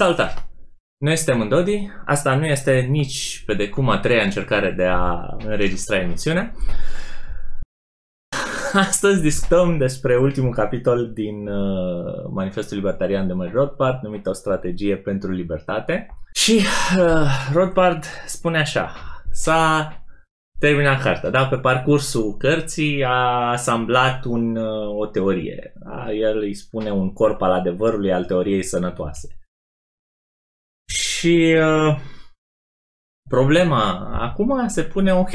Salutare! Noi suntem în Dodi, asta nu este nici pe de cum a treia încercare de a înregistra emisiunea. Astăzi discutăm despre ultimul capitol din uh, Manifestul Libertarian de Mări Rothbard, numit O strategie pentru libertate. Și uh, Rothbard spune așa, s-a terminat cartea, da? Pe parcursul cărții a asamblat un, uh, o teorie. Da? El îi spune un corp al adevărului al teoriei sănătoase. Și uh, problema acum se pune ok.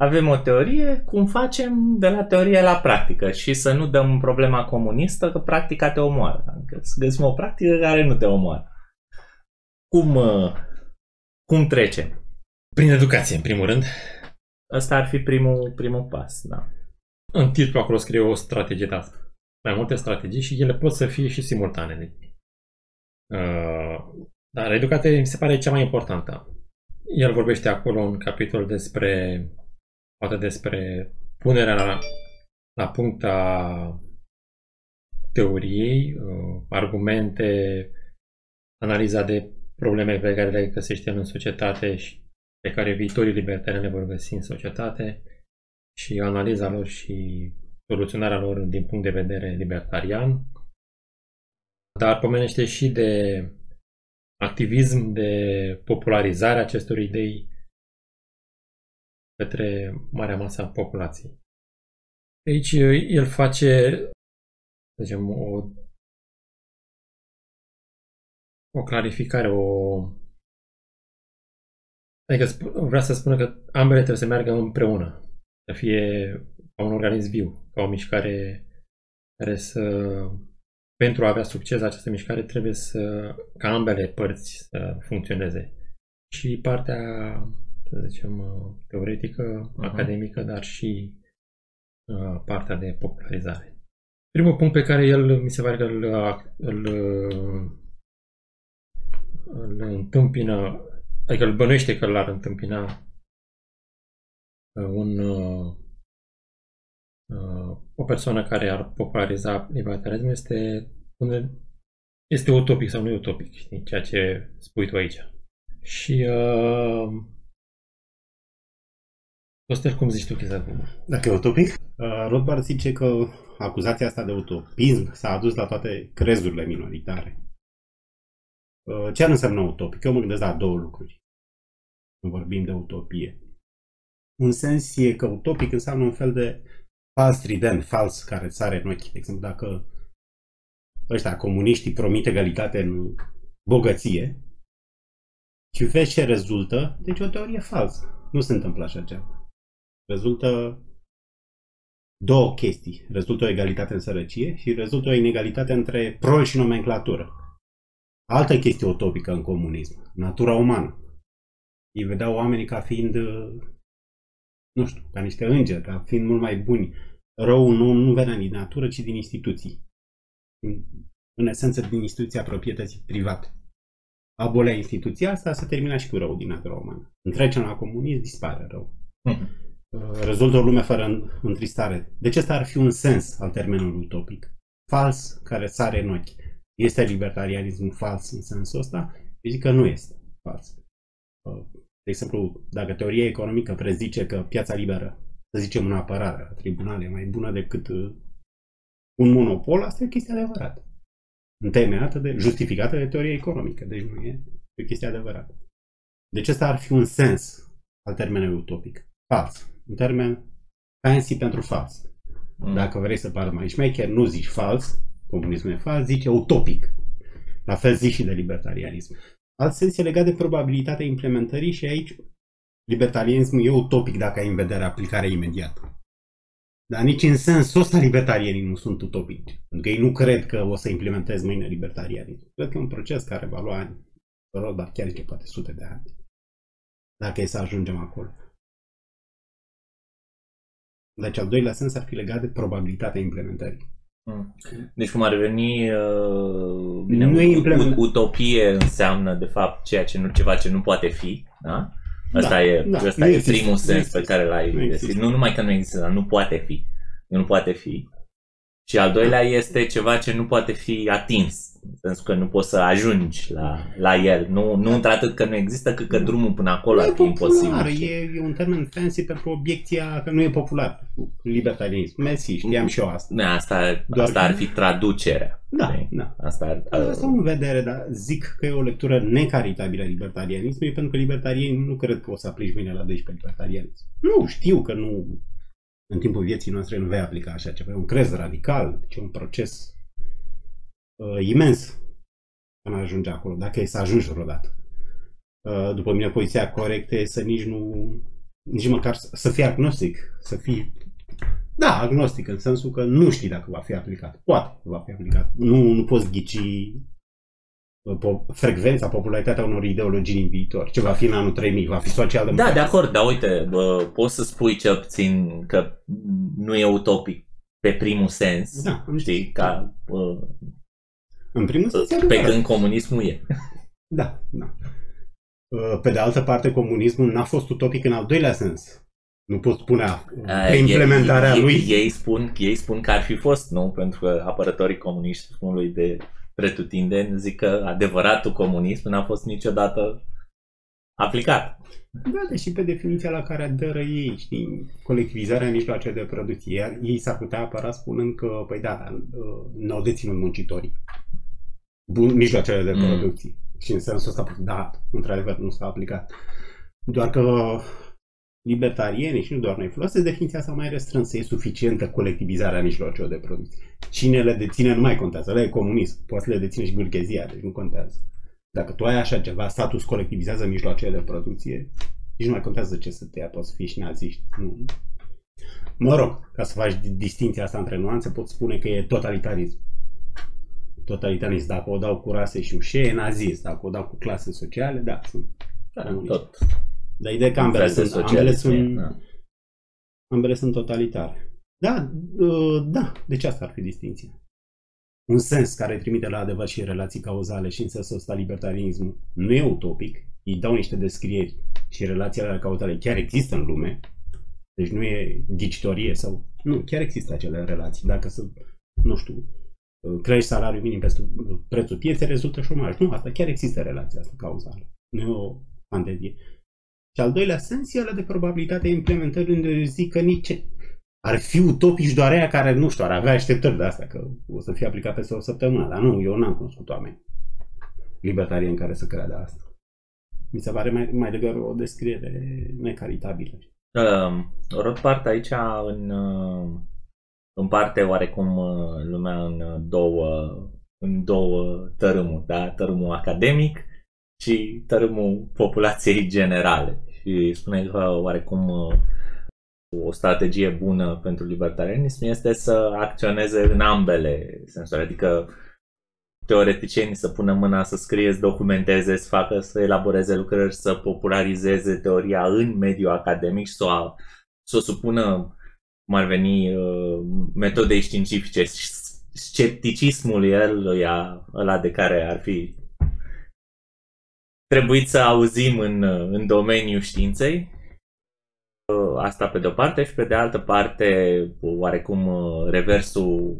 Avem o teorie, cum facem de la teorie la practică și să nu dăm problema comunistă că practica te omoară. Adică să găsim o practică care nu te omoară. Cum, uh, cum trecem? Prin educație, în primul rând. Ăsta ar fi primul, primul pas, da. În titlu acolo scrie o strategie de asta. Mai multe strategii și ele pot să fie și simultane. Uh, dar educația mi se pare cea mai importantă. El vorbește acolo un capitol despre, poate despre punerea la, la punct a teoriei, uh, argumente, analiza de probleme pe care le găsește în societate și pe care viitorii libertariani le vor găsi în societate și analiza lor și soluționarea lor din punct de vedere libertarian. Dar pomenește și de activism de popularizare a acestor idei către marea masă a populației. Aici el face, să zicem, o, o clarificare, o Adică vrea să spună că ambele trebuie să meargă împreună, să fie ca un organism viu, ca o mișcare care să pentru a avea succes această mișcare trebuie să, ca ambele părți să funcționeze. Și partea, să zicem, teoretică, uh-huh. academică, dar și uh, partea de popularizare. Primul punct pe care el mi se pare că îl, îl, îl întâmpină, adică îl bănuiește că l-ar întâmpina uh, un, uh, o persoană care ar populariza libertarismul este unde este utopic sau nu e utopic, știi, ceea ce spui tu aici. Și uh, Costel, cum zici tu chestia Dacă e utopic? Uh, Rothbard zice că acuzația asta de utopism s-a adus la toate crezurile minoritare. Uh, ce ar însemna utopic? Eu mă gândesc la două lucruri. Când vorbim de utopie. Un sens e că utopic înseamnă un fel de fals trident, fals care sare în ochi. De exemplu, dacă ăștia, comuniștii, promit egalitate în bogăție și vezi ce rezultă, deci o teorie falsă. Nu se întâmplă așa ceva. Rezultă două chestii. Rezultă o egalitate în sărăcie și rezultă o inegalitate între prol și nomenclatură. Altă chestie utopică în comunism. Natura umană. Ei vedeau oamenii ca fiind, nu știu, ca niște îngeri, ca fiind mult mai buni. Răul nu, nu venea din natură, ci din instituții în, în esență din instituția proprietății private. Abolea instituția asta, se termina și cu rău din natura umană. Întrecem la comunism, dispare rău. Uh-huh. Rezultă o lume fără întristare. Deci ăsta ar fi un sens al termenului utopic. Fals, care sare în ochi. Este libertarianismul fals în sensul ăsta? Eu zic că nu este fals. Uh, de exemplu, dacă teoria economică prezice că piața liberă, să zicem în apărare la tribunale, e mai bună decât uh, un monopol, asta e o chestie adevărată. Întemeiată de, justificată de teorie economică. Deci nu e, e o chestie adevărată. Deci ăsta ar fi un sens al termenului utopic. Fals. Un termen fancy pentru fals. Mm. Dacă vrei să pară mai șmecher, nu zici fals, comunismul e fals, zici utopic. La fel zici și de libertarianism. Alt sens e legat de probabilitatea implementării și aici libertarianismul e utopic dacă ai în vedere aplicarea imediată. Dar nici în sensul ăsta libertarienii nu sunt utopici. Pentru că ei nu cred că o să implementez mâine libertarianism. Cred că e un proces care va lua ani. Rog, dar chiar zice poate sute de ani. Dacă e să ajungem acolo. Deci al doilea sens ar fi legat de probabilitatea implementării. Hmm. Deci cum ar veni uh, bine, nu implement... utopie înseamnă de fapt ceea ce nu, ceva ce nu poate fi, da? Asta da, e, da, asta e există, primul sens pe care l-ai găsit. Nu numai că nu există, dar nu poate fi. Nu poate fi. Și al doilea este ceva ce nu poate fi atins. În sensul că nu poți să ajungi la, la el. Nu, nu într-atât că nu există, cât că drumul până acolo ar fi popular, imposibil. e, e un termen fancy pentru obiecția că nu e popular. Libertarianism. Mersi, știam și eu asta. Da, Asta, Doar asta că- ar fi traducerea. Da, știi? da. Asta ar, Asta în vedere, dar zic că e o lectură necaritabilă a libertarianismului, pentru că libertarienii nu cred că o să aplici mâine la 12 libertarianism. Nu, știu că nu, în timpul vieții noastre nu vei aplica așa ceva. E un crez radical, deci e un proces uh, imens până ajunge acolo, dacă e să ajungi vreodată. Uh, după mine, poziția corectă e să nici nu, nici măcar să, să fii agnostic, să fii da, agnostic, în sensul că nu știi dacă va fi aplicat. Poate că va fi aplicat. Nu, nu poți ghici uh, po- frecvența, popularitatea unor ideologii din viitor. Ce va fi în anul 3000? Va fi social Da, de acord, dar uite, bă, poți să spui cel puțin că nu e utopic pe primul sens, Da, am știi, știut. ca bă, În primul sens, e pe adevărat. când comunismul e. Da, da. Uh, Pe de altă parte, comunismul n-a fost utopic în al doilea sens. Nu pot spune că implementarea ei, lui... Ei, ei, spun, ei spun că ar fi fost, nu? Pentru că apărătorii comunismului de pretutindeni zic că adevăratul comunism n-a fost niciodată aplicat. Da, deși pe definiția la care aderă ei, știi, colectivizarea mijloace de producție. Iar ei s-ar putea apăra spunând că, păi da, dar uh, n-au deținut muncitorii. Bun, mijloacele de Mm. producție. Și în sensul ăsta, da, într-adevăr, nu s-a aplicat. Doar că libertarienii și nu doar noi folosesc definiția asta mai restrânsă. E suficientă colectivizarea mijloacelor de producție. Cine le deține nu mai contează. Ăla e comunism. Poate să le deține și burghezia, deci nu contează. Dacă tu ai așa ceva, status colectivizează mijloacele de producție, nici nu mai contează ce să te ia, poți să fii și naziști. Nu. Mă rog, ca să faci di- distinția asta între nuanțe, pot spune că e totalitarism. Totalitarism. Dacă o dau cu rase și ușe, e nazist. Dacă o dau cu clase sociale, da, sunt. Da, tot. Dar ideea e că ambele Clase sunt, sociale, ambele sunt, da. ambele sunt totalitare. Da, uh, da, deci asta ar fi distinția. Un sens care trimite la adevăr și relații cauzale și în sensul ăsta libertarianismul nu e utopic. Îi dau niște descrieri și relațiile cauzale chiar există în lume. Deci nu e ghicitorie sau... Nu, chiar există acele relații. Dacă să, nu știu, uh, crești salariul minim peste prețul pieței, rezultă șomaj. Nu, asta chiar există relația asta cauzală. Nu e o fantezie. Și al doilea sens e ăla de probabilitatea implementării unde eu zic că nici ar fi utopici doar aia care, nu știu, ar avea așteptări de astea, că o să fie aplicat peste o săptămână. Dar nu, eu n-am cunoscut oameni libertarieni care să creadă asta. Mi se pare mai, mai degrabă o descriere necaritabilă. Uh, Rothbard aici în, uh, împarte oarecum uh, lumea în uh, două, în două tărâmuri, da? tărâmul academic și tărâmul populației generale. Și spune că oarecum uh, o strategie bună pentru libertarianism este să acționeze în ambele sensuri, adică teoreticienii să pună mâna să scrie, să documenteze, să facă, să elaboreze lucrări, să popularizeze teoria în mediul academic și să o, să o supună, cum ar veni, uh, metodei științifice. Scepticismul el, ăla de care ar fi trebuit să auzim în, în domeniul științei. Asta pe de-o parte și pe de altă parte, oarecum reversul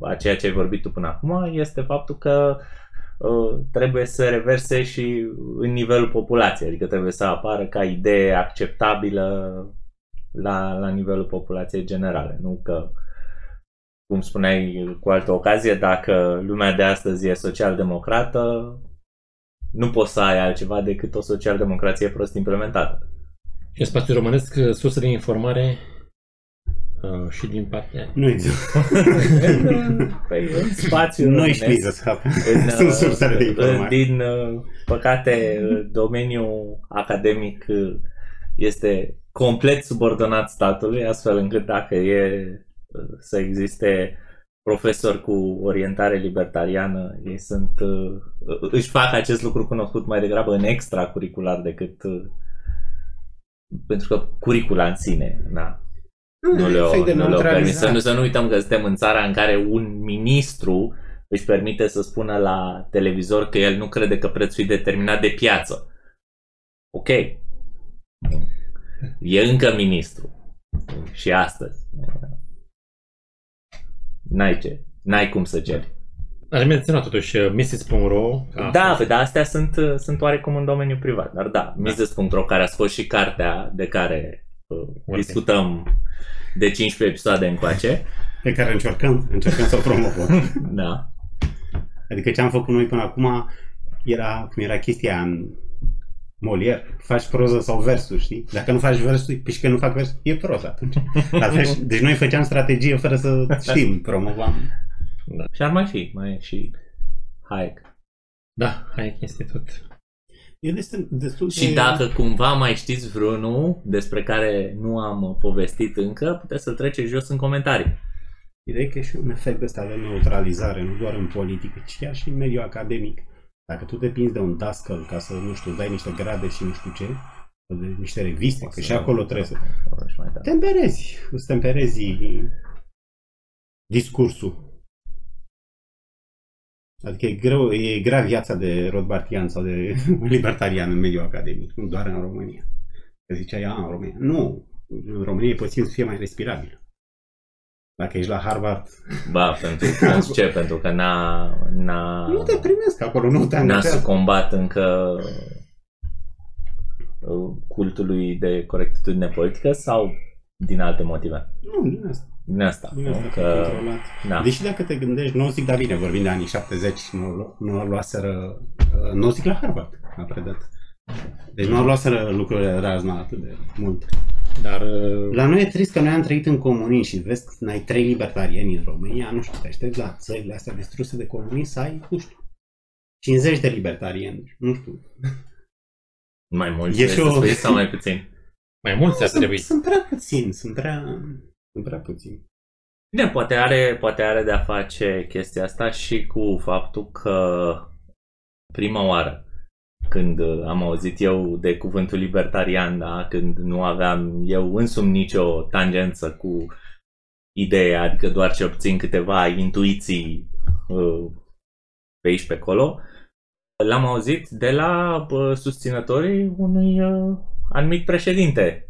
a ceea ce ai vorbit tu până acum este faptul că uh, trebuie să reverse și în nivelul populației, adică trebuie să apară ca idee acceptabilă la, la nivelul populației generale, nu că cum spuneai cu altă ocazie, dacă lumea de astăzi e social-democrată, nu poți să ai altceva decât o social-democrație prost implementată. Și în spațiul românesc, surse de informare uh, și din partea... Nu există. păi, în spațiul Nu românesc, știi să scape. în, Sunt uh, sursele de informare. Din uh, păcate, uh, domeniul academic uh, este complet subordonat statului, astfel încât dacă e uh, să existe profesori cu orientare libertariană, ei sunt, uh, își fac acest lucru cunoscut mai degrabă în extracurricular decât uh, pentru că curicula în sine, na, nu le-o, Efect de nu le-o permis. Să neutralizare. nu, să nu uităm că suntem în țara în care un ministru își permite să spună la televizor că el nu crede că prețul e determinat de piață. Ok. E încă ministru. Și astăzi. N-ai ce. N-ai cum să ceri. Aș menționa totuși uh, Mrs.ro. ca Da, asta. pe, dar astea sunt, uh, sunt oarecum în domeniul privat. Dar da, Mises.ro care a scos și cartea de care uh, discutăm de 15 episoade încoace. Pe care încercăm, încercăm să o promovăm. Da. Adică ce am făcut noi până acum era, cum era chestia în Molière, faci proză sau versuri, știi? Dacă nu faci versuri, păi și că nu fac versuri, e proză atunci. La fel, și- deci noi făceam strategie fără să știm, promovam. Și ar mai fi, mai e și Hayek. Da, hai este tot. E destul, destul Și de... dacă cumva mai știți vreunul despre care nu am povestit încă, puteți să-l treceți jos în comentarii. Ideea e că e și un efect ăsta de neutralizare, nu doar în politică, ci chiar și în mediul academic. Dacă tu depinzi de un dascăl ca să, nu știu, dai niște grade și nu știu ce, de niște reviste, că și acolo trebuie să Și mai tare. temperezi, îți temperezi discursul. Adică e, greu, e grea viața de Rothbardian sau de libertarian în mediul academic, nu doar în România. Că ziceai, a, în România. Nu, în România e posibil să fie mai respirabil. Dacă ești la Harvard, Ba, pentru, pentru ce? Pentru că n-a, n-a, nu te primesc acolo, nu te n-a angajează. sucombat încă uh, cultului de corectitudine politică sau din alte motive? Nu, din asta. Din asta. Din nu? asta Că, că... controlat. da. Deși dacă te gândești, nu zic, dar bine, vorbim de anii 70, nu, lu- nu o luaseră, uh, nu zic la Harvard, a predat. Deci nu o luaseră lucrurile razna atât de mult. Dar uh, La noi e trist că noi am trăit în comunism și vezi că n-ai trei libertarieni în România, nu știu, te aștepți la țările astea distruse de comunism să ai, nu știu, 50 de libertarieni, nu știu. Mai mulți E e și să o- spui sau mai puțin? mai mulți ar Sunt, trebui. sunt prea puțini, sunt prea, sunt prea puțini. Bine, poate are, poate are de-a face chestia asta și cu faptul că prima oară când uh, am auzit eu de cuvântul libertarian, da, când nu aveam eu însumi nicio tangență cu ideea, adică doar ce obțin câteva intuiții uh, pe aici pe acolo, l-am auzit de la uh, susținătorii unui uh, anumit președinte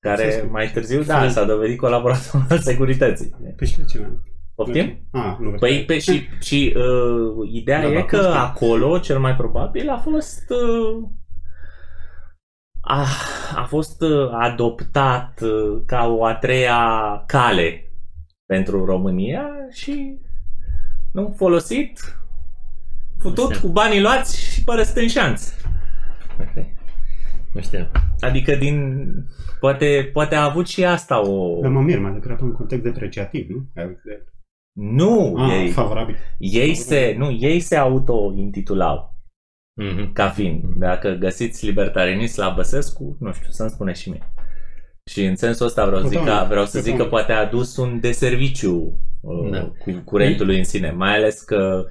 care Ce mai spui? târziu, da, s-a dovedit colaborator al securității. Pe și ce mai? Poftim? Ah, nu Păi pe, și, și uh, ideea Da, e da, că conspirație. acolo, cel mai probabil, a fost uh, a, a fost uh, adoptat uh, ca o a treia cale pentru România și nu folosit, futut Așa. cu banii luați și părăsit în șanț. Ok. Nu știam. Adică din poate, poate a avut și asta o... Dar mă mir mai degrabă în context depreciativ, nu? Ai- Nu, Ah, ei, favorabil. ei, se, nu, ei se auto-intitulau. Mhm. ca fiind. Dacă găsiți libertarianist la Băsescu, nu știu, să-mi spune și mie. Și în sensul ăsta vreau, zic Total, că, vreau să zic că total. poate a adus un deserviciu uh, Da. cu curentului în sine. Mai ales că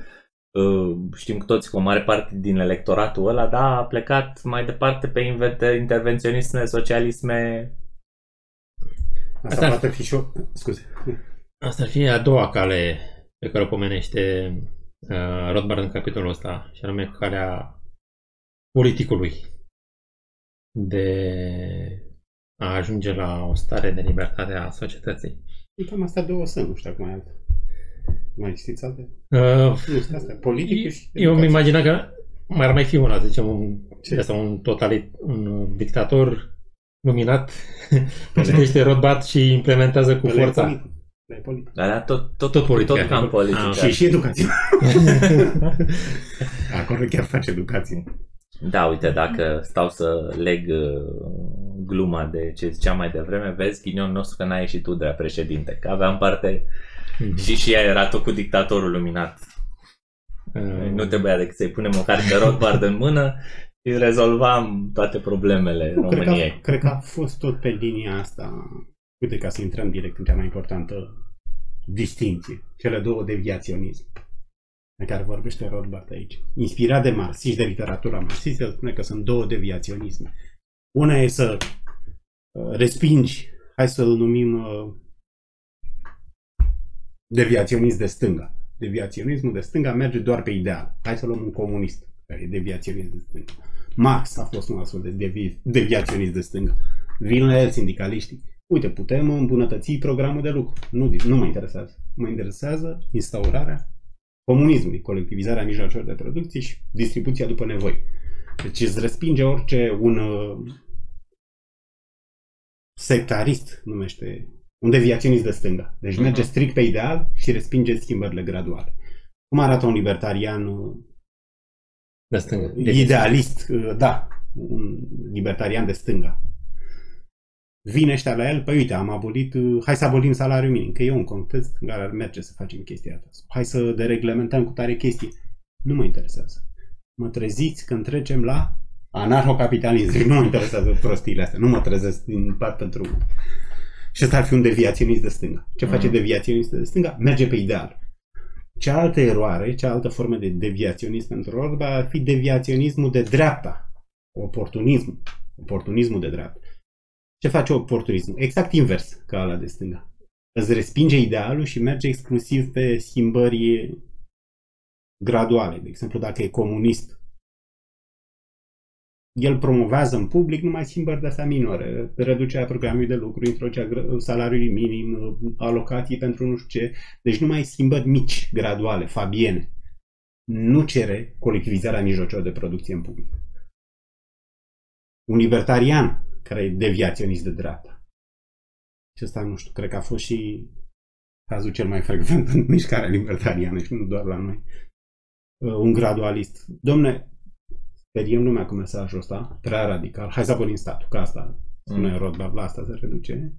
uh, știm cu toți că o mare parte din electoratul ăla, da, a plecat mai departe pe inver- intervenționisme, socialisme. Asta, Asta- poate fi și o... Scuze. Asta ar fi a doua cale pe care o pomenește uh, Rothbard în capitolul ăsta, și anume calea politicului de a ajunge la o stare de libertate a societății. Cam astea două sunt, nu știu acum mai alte. Mai știți alte? Uh, Nu, sunt astea, politică și eu îmi educație. imagina că mai ar mai fi una, să zicem, un, Ce? de asta, un totalit, un dictator luminat, citește Rothbard și implementează cu Ăla e forța. Politic. Ăla e politic. Dar da, tot, tot, Tot tot, politică. tot cam politică. Ah, Și, și educație. Acolo chiar face educație. Da, uite, dacă stau să leg uh, gluma de ce ziceam mai devreme, vezi ghinionul nostru că n-ai ieșit tu de la președinte, că aveam parte Mhm. și și ea era tot cu dictatorul luminat. Uh, Nu trebuia decât să-i punem o carte de Rothbard în mână și rezolvam toate problemele Nu, cred, că a, României. cred că a fost tot pe linia asta. Uite, ca să intrăm direct în cea mai importantă distinție. Cele două deviaționism de care vorbește Rothbard aici. Inspirat de marxiști, de literatura marxistă, el spune că sunt două deviaționisme. Una e să uh, respingi, hai să-l numim uh, deviaționism de stânga. Deviaționismul de stânga merge doar pe ideal. Hai să luăm un comunist care e deviaționist de stânga. Marx a fost un astfel de devi- deviaționist de stânga. Vin la el sindicaliștii. Uite, putem îmbunătăți programul de lucru. Nu, nu mă interesează. mă interesează instaurarea comunismului, colectivizarea mijloacelor de producție și distribuția după nevoi. Deci îți respinge orice un uh, sectarist, numește, un deviaționist de stânga. Deci merge Mhm. strict pe ideal și respinge schimbările graduale. Cum arată un libertarian uh, De stângă. idealist, uh, da, un libertarian de stânga. Vine ăștia la el, păi uite, am abolit, uh, hai să abolim salariul minim, că e un context în care ar merge să facem chestia asta. Hai să dereglementăm cu tare chestii. Nu mă interesează. Mă treziți când trecem la anarhocapitalism. Nu mă interesează prostiile astea. Nu mă trezesc din part pentru... Și ăsta ar fi un deviaționist de stânga. Ce face Mhm. deviaționist de stânga? Merge pe ideal. Cealaltă eroare, cealaltă formă de deviaționism pentru Orba ar fi deviaționismul de dreapta. Oportunism. Oportunismul de dreapta. Ce face oportunismul? Exact invers ca ăla de stânga. Îți respinge idealul și merge exclusiv pe schimbări graduale. De exemplu, dacă e comunist, el promovează în public numai schimbări de astea minore, reducerea programului de lucru, introducerea gr- salariului minim, alocații pentru nu știu ce, deci numai schimbări mici, graduale, fabiene. Nu cere colectivizarea mijloacelor de producție în public. Un libertarian care e deviaționist de dreapta. Și ăsta, nu știu, cred că a fost și cazul cel mai frecvent în mișcarea libertariană și nu doar la noi. Uh, Un gradualist. Domne, speriem lumea cu mesajul ăsta, prea radical. Hai să abolim statul, că asta spune Mm. Rothbard, la asta se reduce.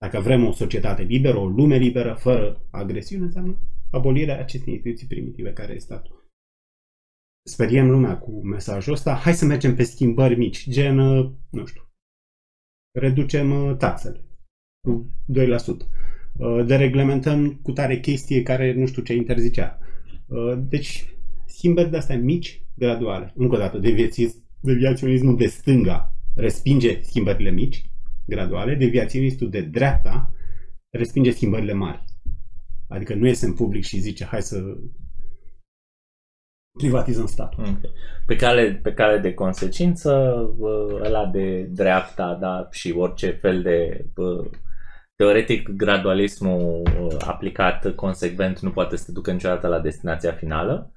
Dacă vrem o societate liberă, o lume liberă, fără agresiune, înseamnă abolirea acestei instituții primitive care e statul. Speriem lumea cu mesajul ăsta. Hai să mergem pe schimbări mici, gen, uh, nu știu, reducem uh, taxele cu 2%. Uh, Dereglementăm cu tare chestie care nu știu ce interzicea. Uh, Deci, schimbări de-astea mici, graduale. Încă o dată, deviațis- deviaționismul de stânga respinge schimbările mici, graduale, deviaționistul de dreapta respinge schimbările mari. Adică nu iese în public și zice hai să privatizăm statul. Ok. Pe cale, pe cale de consecință, bă, ăla de dreapta, da, și orice fel de bă, teoretic gradualismul bă, aplicat consecvent nu poate să te ducă niciodată la destinația finală,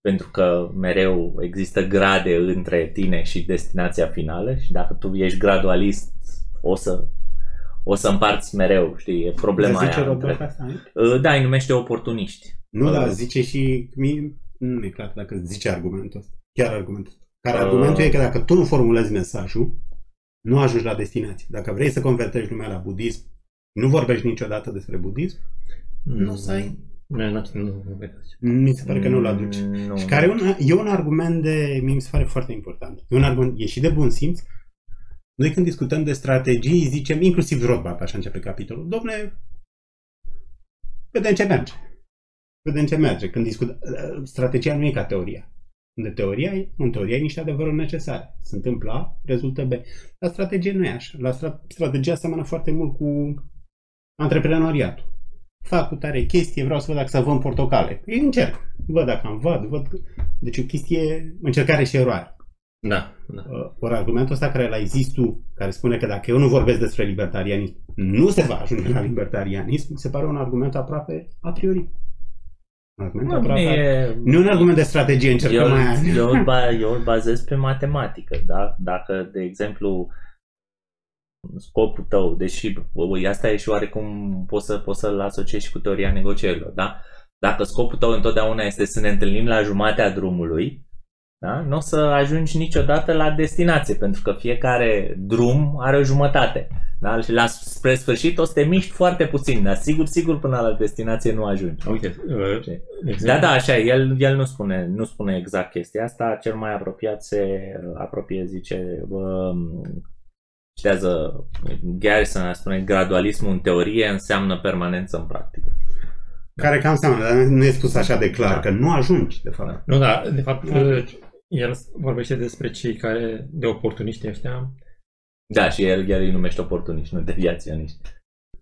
pentru că mereu există grade între tine și destinația finală și dacă tu ești gradualist, o să o să împarți mereu, știi, e problema Dar zice aia. Rothbard Între... asta aici? Uh, Da, îi numește oportuniști. Nu, Uh, dar zice și... mie- Nu e clar dacă zice argumentul ăsta. Chiar argumentul ăsta. Care Uh. argumentul e că dacă tu nu formulezi mesajul, nu ajungi la destinație. Dacă vrei să convertești lumea la budism, nu vorbești niciodată despre budism, nu o să ai... Nu, nu, nu, nu, vedeți. Mi se pare că nu-l aduci. Mm, Nu. Și care e un, e un argument de, mie mi se pare foarte important. E un argument, e și de bun simț. Noi când discutăm de strategii, zicem, inclusiv Rothbard, așa începe capitolul, domne, vedem ce merge. Vedem ce merge. Când discut, strategia nu e ca teoria. De teoria, în teoria ai niște adevăruri necesare. Se întâmplă A, rezultă B. La strategie nu e așa. La stra- strategia seamănă foarte mult cu antreprenoriatul. Fac cu tare chestie, vreau să văd dacă să vând portocale. Ei încerc. Văd dacă am văd, văd. Deci o chestie, încercare și eroare. Da, da. Uh, Ori argumentul ăsta care l-ai zis tu, care spune că dacă eu nu vorbesc despre libertarianism, nu se va ajunge la libertarianism, se pare un argument aproape a priori. Un argument Nu, aproape bine, e, nu e un argument de strategie, eu, încercăm aia. eu, îl ba, eu îl bazez pe matematică, da? Dacă, de exemplu, scopul tău, deși bă, asta e și oarecum poți, să, poți să-l asociezi și cu teoria negocierilor, da? Dacă scopul tău întotdeauna este să ne întâlnim la jumatea drumului, da? nu o să ajungi niciodată la destinație, pentru că fiecare drum are o jumătate. Da? Și la spre sfârșit o să te miști foarte puțin, dar sigur, sigur până la destinație nu ajungi. Uite, uh, Ce? de exemplu, Da, da, așa, e. el, el nu, spune, nu spune exact chestia asta, cel mai apropiat se apropie, zice, bă, citează Garrison, ar spune, gradualismul în teorie înseamnă permanență în practică. Care cam seamănă, dar nu e spus așa de clar, Da. că nu ajungi, de fapt. Nu, da, de fapt, uh, el vorbește despre cei care, de oportuniști ăștia, Da, și el, el îi numește oportuniști, nu deviaționiști.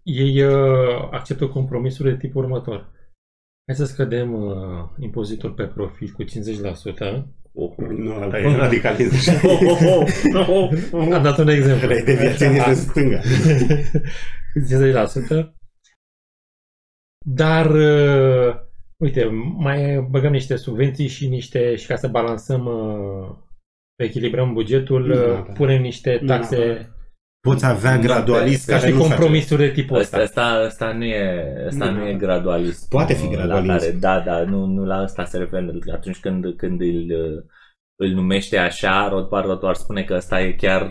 ei uh, acceptă compromisul de tipul următor. Hai să scădem uh, impozitul pe profit cu 50%. Oh, Nu, ăla e radicalism. oh, oh, oh, oh, oh. Am dat un exemplu. Ăla e deviaționist de stânga. Cu 50%. dar uh, uite, mai băgăm niște subvenții și niște și ca să balansăm, uh, echilibrăm bugetul, Nu, uh, neapărat. punem niște Nu, taxe, neapărat. Poți avea Nu, gradualist pe- ca pe- să de nu faci. compromisuri de tipul Ăsta, ăsta. ăsta, ăsta nu e, ăsta Nu, nu e nu. gradualist. Poate fi La gradualist. Care, da, da, nu, nu la ăsta se referă. Atunci când, când îl, îl numește așa, Rothbard, Rothbard spune că ăsta e chiar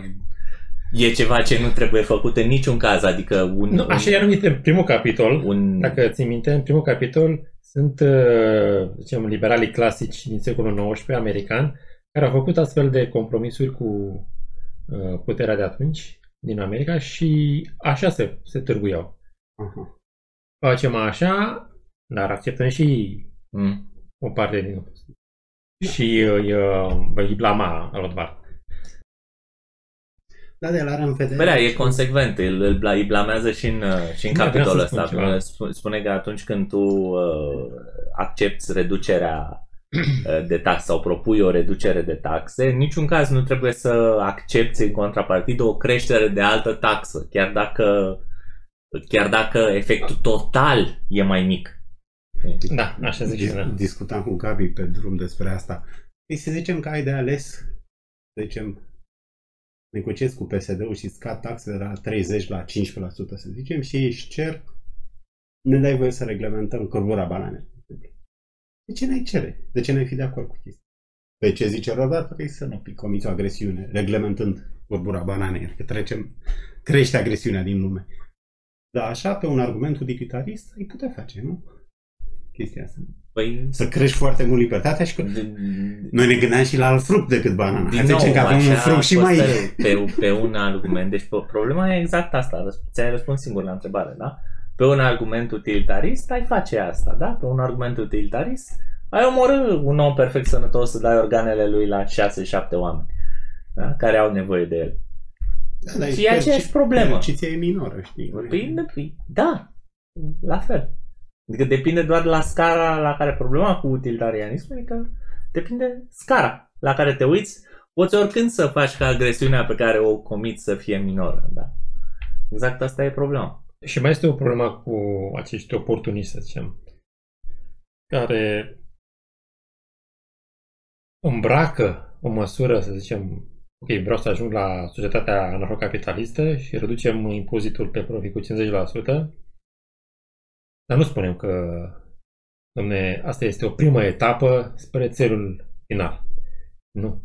e ceva ce nu trebuie făcut în niciun caz, adică un... Nu, așa e numit în primul capitol, un, Dacă ții minte, în primul capitol sunt, uh, zicem, liberalii clasici din secolul XIX american, care au făcut astfel de compromisuri cu uh, puterea de atunci din America și așa se, se târguiau. Aha. Facem așa, dar acceptăm și Mm. o parte din și îi, uh, îi blama Rothbard. Da, de la în vedere. Bă, da, e consecvent, îl, îl, bla- îi blamează și în, uh, și în Da, vreau capitolul să spun ăsta. ceva. Sp- Spune că atunci când tu uh, accepti reducerea uh, de taxe sau propui o reducere de taxe, în niciun caz nu trebuie să accepti în contrapartidă o creștere de altă taxă, chiar dacă, chiar dacă efectul total e mai mic. Da, așa zic și Dis- da. Discutam cu Gabi pe drum despre asta. Păi să zicem că ai de ales, să zicem, negociezi cu PSD-ul și scad taxele de la 30 la 15%, să zicem, și ei își cer, ne dai voie să reglementăm cărbura banane. De ce n-ai cere? De ce n-ai fi de acord cu chestia? Pe ce zice Robert? Păi să nu comiți o agresiune, reglementând cărbura bananei, că trecem, crește agresiunea din lume. Dar așa, pe un argument utilitarist, ai putea face, nu? Chestia asta. Păi, Să crești foarte mult libertatea și că noi ne gândeam și la alt fruct decât banana. Din Hai să nou, zicem că avem așa un fruct a și fost mai... Pe, pe, pe un argument. Deci pe, problema e exact asta. Răsp- Ți-ai răspuns singur la întrebare, da? Pe un argument utilitarist ai face asta, da? Pe un argument utilitarist ai omorâ un om perfect sănătos să dai organele lui la 6-7 oameni da? care au nevoie de el. Da, dar Și e aceeași problemă. Fericiția e minoră, știi? Depinde, păi, da, la fel. Adică depinde doar la scara la care problema cu utilitarianismul, adică depinde scara la care te uiți. Poți oricând să faci ca agresiunea pe care o comiți să fie minoră, da. Exact asta e problema. Și mai este o problemă cu acești oportuniști, să zicem, care îmbracă o măsură, să zicem, ok, vreau să ajung la societatea anarhocapitalistă și reducem impozitul pe profit cu 50%, dar nu spunem că, domne, asta este o primă etapă spre țelul final. Nu.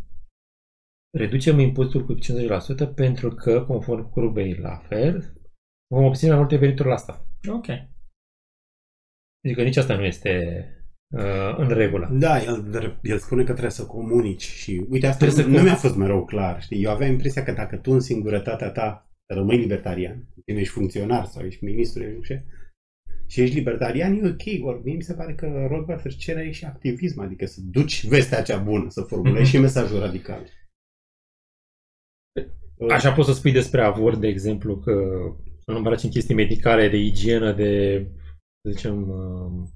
Reducem impozitul cu 50% pentru că, conform curbei la fel, vom obține mai multe venituri la asta. Ok. Adică nici asta nu este uh, în regulă. Da, el, el spune că trebuie să comunici și uite, asta Trebuie să nu comun- mi-a fost mereu clar, știi? Eu aveam impresia că dacă tu în singurătatea ta rămâi libertarian, când ești funcționar sau ești ministru, eu nu știu, și ești libertarian, e ok, ori mie mi se pare că Robert își cere și activism, adică să duci vestea cea bună, să formulezi Mhm. și mesajul radical. Așa poți să spui despre avort, de exemplu, că să nu îmbraci în chestii medicale, de igienă, de, să zicem, uh,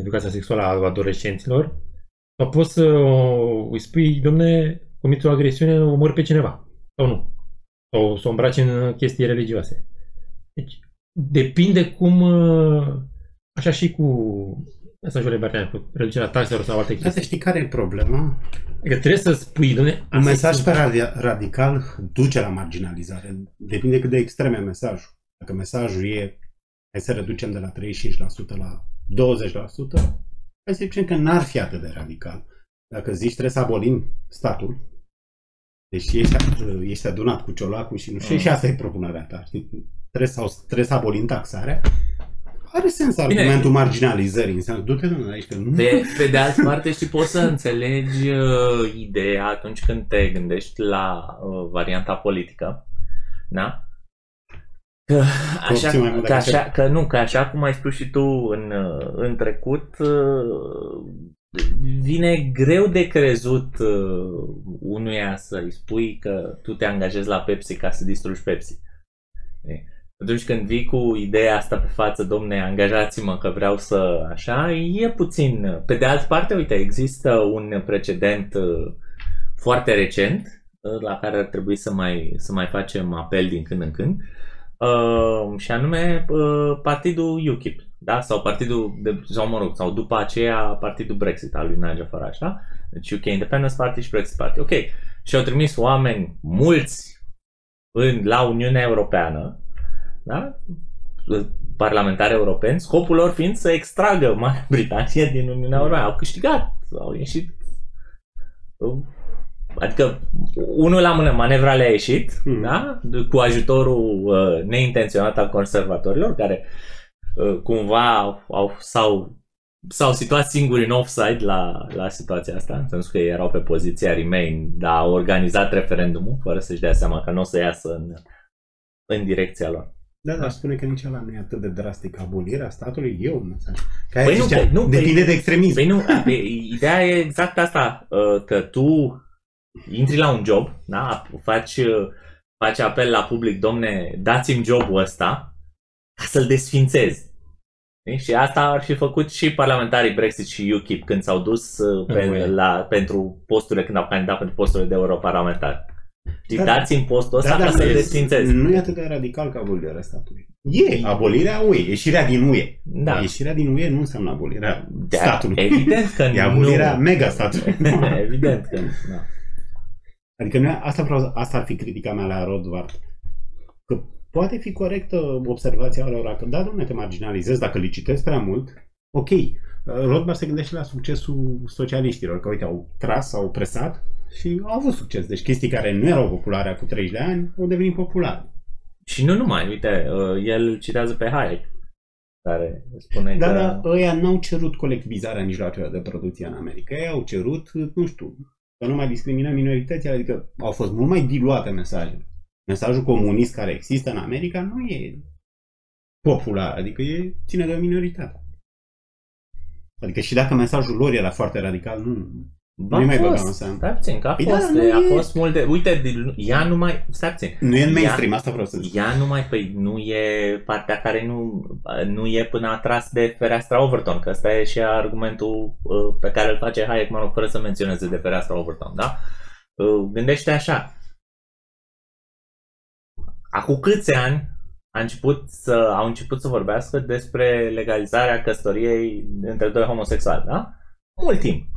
educația sexuală a adolescenților. Sau poți să uh, îi spui, domne, comiți o agresiune, omori pe cineva. Sau nu. Sau să o îmbraci în chestii religioase. Deci, depinde cum, uh, așa și cu mesajul libertarian, cu reducerea taxelor sau alte Dar să chestii. știi care e problema? Adică trebuie să spui, domne, Un mesaj pe radi- radical duce la marginalizare. Depinde cât de extrem e mesajul. Dacă mesajul e hai să reducem de la 35% la 20%, hai să zicem că n-ar fi atât de radical. Dacă zici trebuie să abolim statul, deci ești, ești adunat cu ciolacul și nu știu, Mm. și asta e propunerea ta. Știi? Trebuie, să, trebuie să abolim taxarea. Are sens Bine. argumentul marginalizării. Înseamnă, du-te domnule, aici că nu... Pe, pe de altă parte și poți să înțelegi uh, ideea atunci când te gândești la uh, varianta politică. Da? Că așa, obții mai mult că, decât așa, că nu, că așa cum ai spus și tu în, uh, în trecut, uh, vine greu de crezut uh, unuia să-i spui că tu te angajezi la Pepsi ca să distrugi Pepsi. E, Atunci când vii cu ideea asta pe față, domne, angajați-mă că vreau să așa, e puțin. Pe de altă parte, uite, există un precedent uh, foarte recent uh, la care ar trebui să mai, să mai facem apel din când în când. uh, și anume uh, partidul UKIP, da? sau partidul, de, sau mă rog, sau după aceea partidul Brexit al lui Nigel Farage, da? Deci UK Independence Party și Brexit Party. Ok, și au trimis oameni mulți în, la Uniunea Europeană, da? parlamentari europeni, scopul lor fiind să extragă Marea Britanie din Uniunea Europeană. Au câștigat, au ieșit Adică, unul la mână, manevra le-a ieșit, mm. da? cu ajutorul uh, neintenționat al conservatorilor, care uh, cumva au, s-au, s-au situat singuri în offside la, la situația asta, în sensul că erau pe poziția Remain, dar au organizat referendumul, fără să-și dea seama că nu o să iasă în, în direcția lor. Da, dar spune că nici ăla nu e atât de drastic. Abolirea statului e un mesaj. Că păi nu, zicea, nu, depinde păi, de extremism. Păi nu, ideea e exact asta, uh, că tu intri la un job, da? faci, faci apel la public, domne, dați-mi jobul ăsta ca să-l desfințezi. Și asta ar fi făcut și parlamentarii Brexit și UKIP când s-au dus uh, pe, la, pentru posturile, când au candidat pentru posturile de europarlamentar. Și da, dați-mi postul ăsta da, ca să-l desfințezi. Nu e atât de radical ca abolirea statului. E abolirea UE, ieșirea din UE. Da. Ieșirea din UE nu înseamnă abolirea da, statului. Evident că e abolirea nu. mega statului. evident că nu. Da. Adică nu, asta, vreau, asta ar fi critica mea la Rodvard. Că poate fi corectă observația lor că da, domnule, te marginalizezi dacă licitezi prea mult. Ok, Rothbard se gândește la succesul socialiștilor, că uite, au tras, au presat și au avut succes. Deci chestii care nu erau populare cu 30 de ani au devenit populare. Și nu numai, uite, uh, el citează pe Hayek, care spune da, că... Da, ăia n-au cerut colectivizarea mijloacelor de producție în America. Ei au cerut, nu știu, să nu mai discriminăm minoritățile, adică au fost mult mai diluate mesajele. Mesajul comunist care există în America nu e popular, adică e, ține de o minoritate. Adică și dacă mesajul lor era foarte radical, nu, Ba, nu mai băgam în seamă. Stai puțin, că a păi da, fost, da, a e... fost multe, uite, ea nu mai, stai puțin. Nu e în mainstream, ea, asta vreau să zic. Ea nu mai, păi nu e partea care nu, nu e până atras de fereastra Overton, că ăsta e și argumentul uh, pe care îl face Hayek, mă rog, fără să menționeze de fereastra Overton, da? Uh, gândește așa. Acum câți ani a început să, au început să vorbească despre legalizarea căsătoriei între doi homosexuali, da? Mult timp Păi,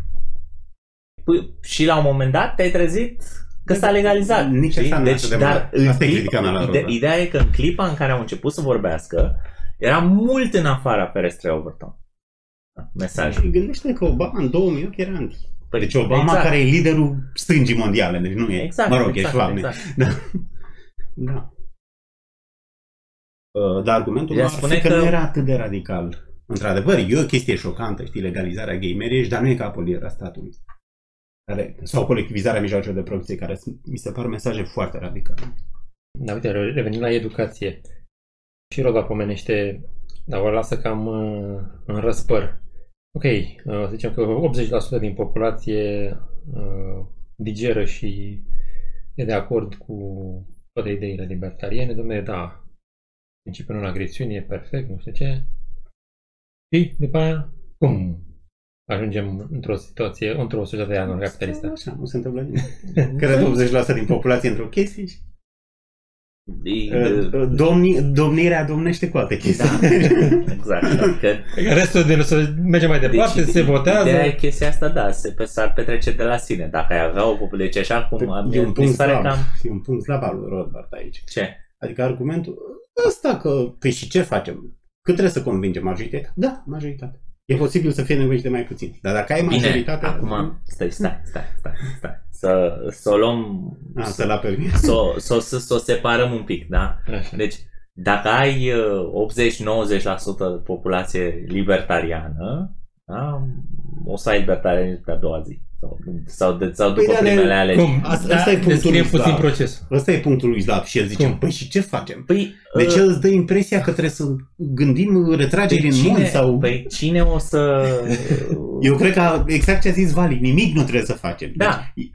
și la un moment dat te-ai trezit că s-a legalizat. Nici asta deci, de dar în asta clip, ide- ideea e că în clipa în care au început să vorbească, era mult în afara ferestrei Overton. Mesajul. Și gândește că Obama în 2008 era anti. Păi, deci Obama exact. care e liderul stângii mondiale, deci nu e. Exact, mă rog, exact, e exact. Da. da. Uh, dar argumentul meu spune că, că nu era atât de radical. Într-adevăr, e o chestie șocantă, știi, legalizarea gay marriage, dar nu e ca apolirea statului care, sau colectivizarea mijloacelor de producție, care mi se par mesaje foarte radicale. Da, uite, revenim la educație. Și Roda pomenește, dar o lasă cam uh, în răspăr. Ok, uh, să zicem că 80% din populație uh, digeră și e de acord cu toate ideile libertariene, domnule, da, principiul non-agresiunii e perfect, nu știu ce. Și după aia, cum ajungem într-o situație, într-o societate anual capitalistă. Așa, nu se întâmplă nimic. Cred 80% din populație într-o chestie și Domni, domnirea domnește cu alte chestii. Da, exact. Că... Restul de să merge mai departe, deci, se votează. Ideea e chestia asta, da, se pe s-ar petrece de la sine. Dacă ai avea o populație, deci așa cum e un punct slab, cam... e un punct slab al lui Rothbard aici. Ce? Adică argumentul ăsta că, păi și ce facem? Cât trebuie să convingem majoritatea? Da, majoritatea. E posibil să fie nevoie de mai puțin. Dar dacă ai majoritate... acum, stai, stai, stai, stai, stai. Să, să o luăm... A, să la permis. Să, să, să, să o separăm un pic, da? Așa. Deci, dacă ai 80-90% populație libertariană, da? o să ai libertarianism pe a doua zi. Sau, sau, de, sau după păi, primele alegeri. Cum? Asta, da, asta e punctul lui puțin proces. Asta e punctul lui Slav și el zice, cum? păi și ce facem? Păi, deci uh, îți dă impresia că trebuie să gândim retrageri în mult sau... Păi cine o să... Eu cred că exact ce a zis Vali, nimic nu trebuie să facem. Da. Deci,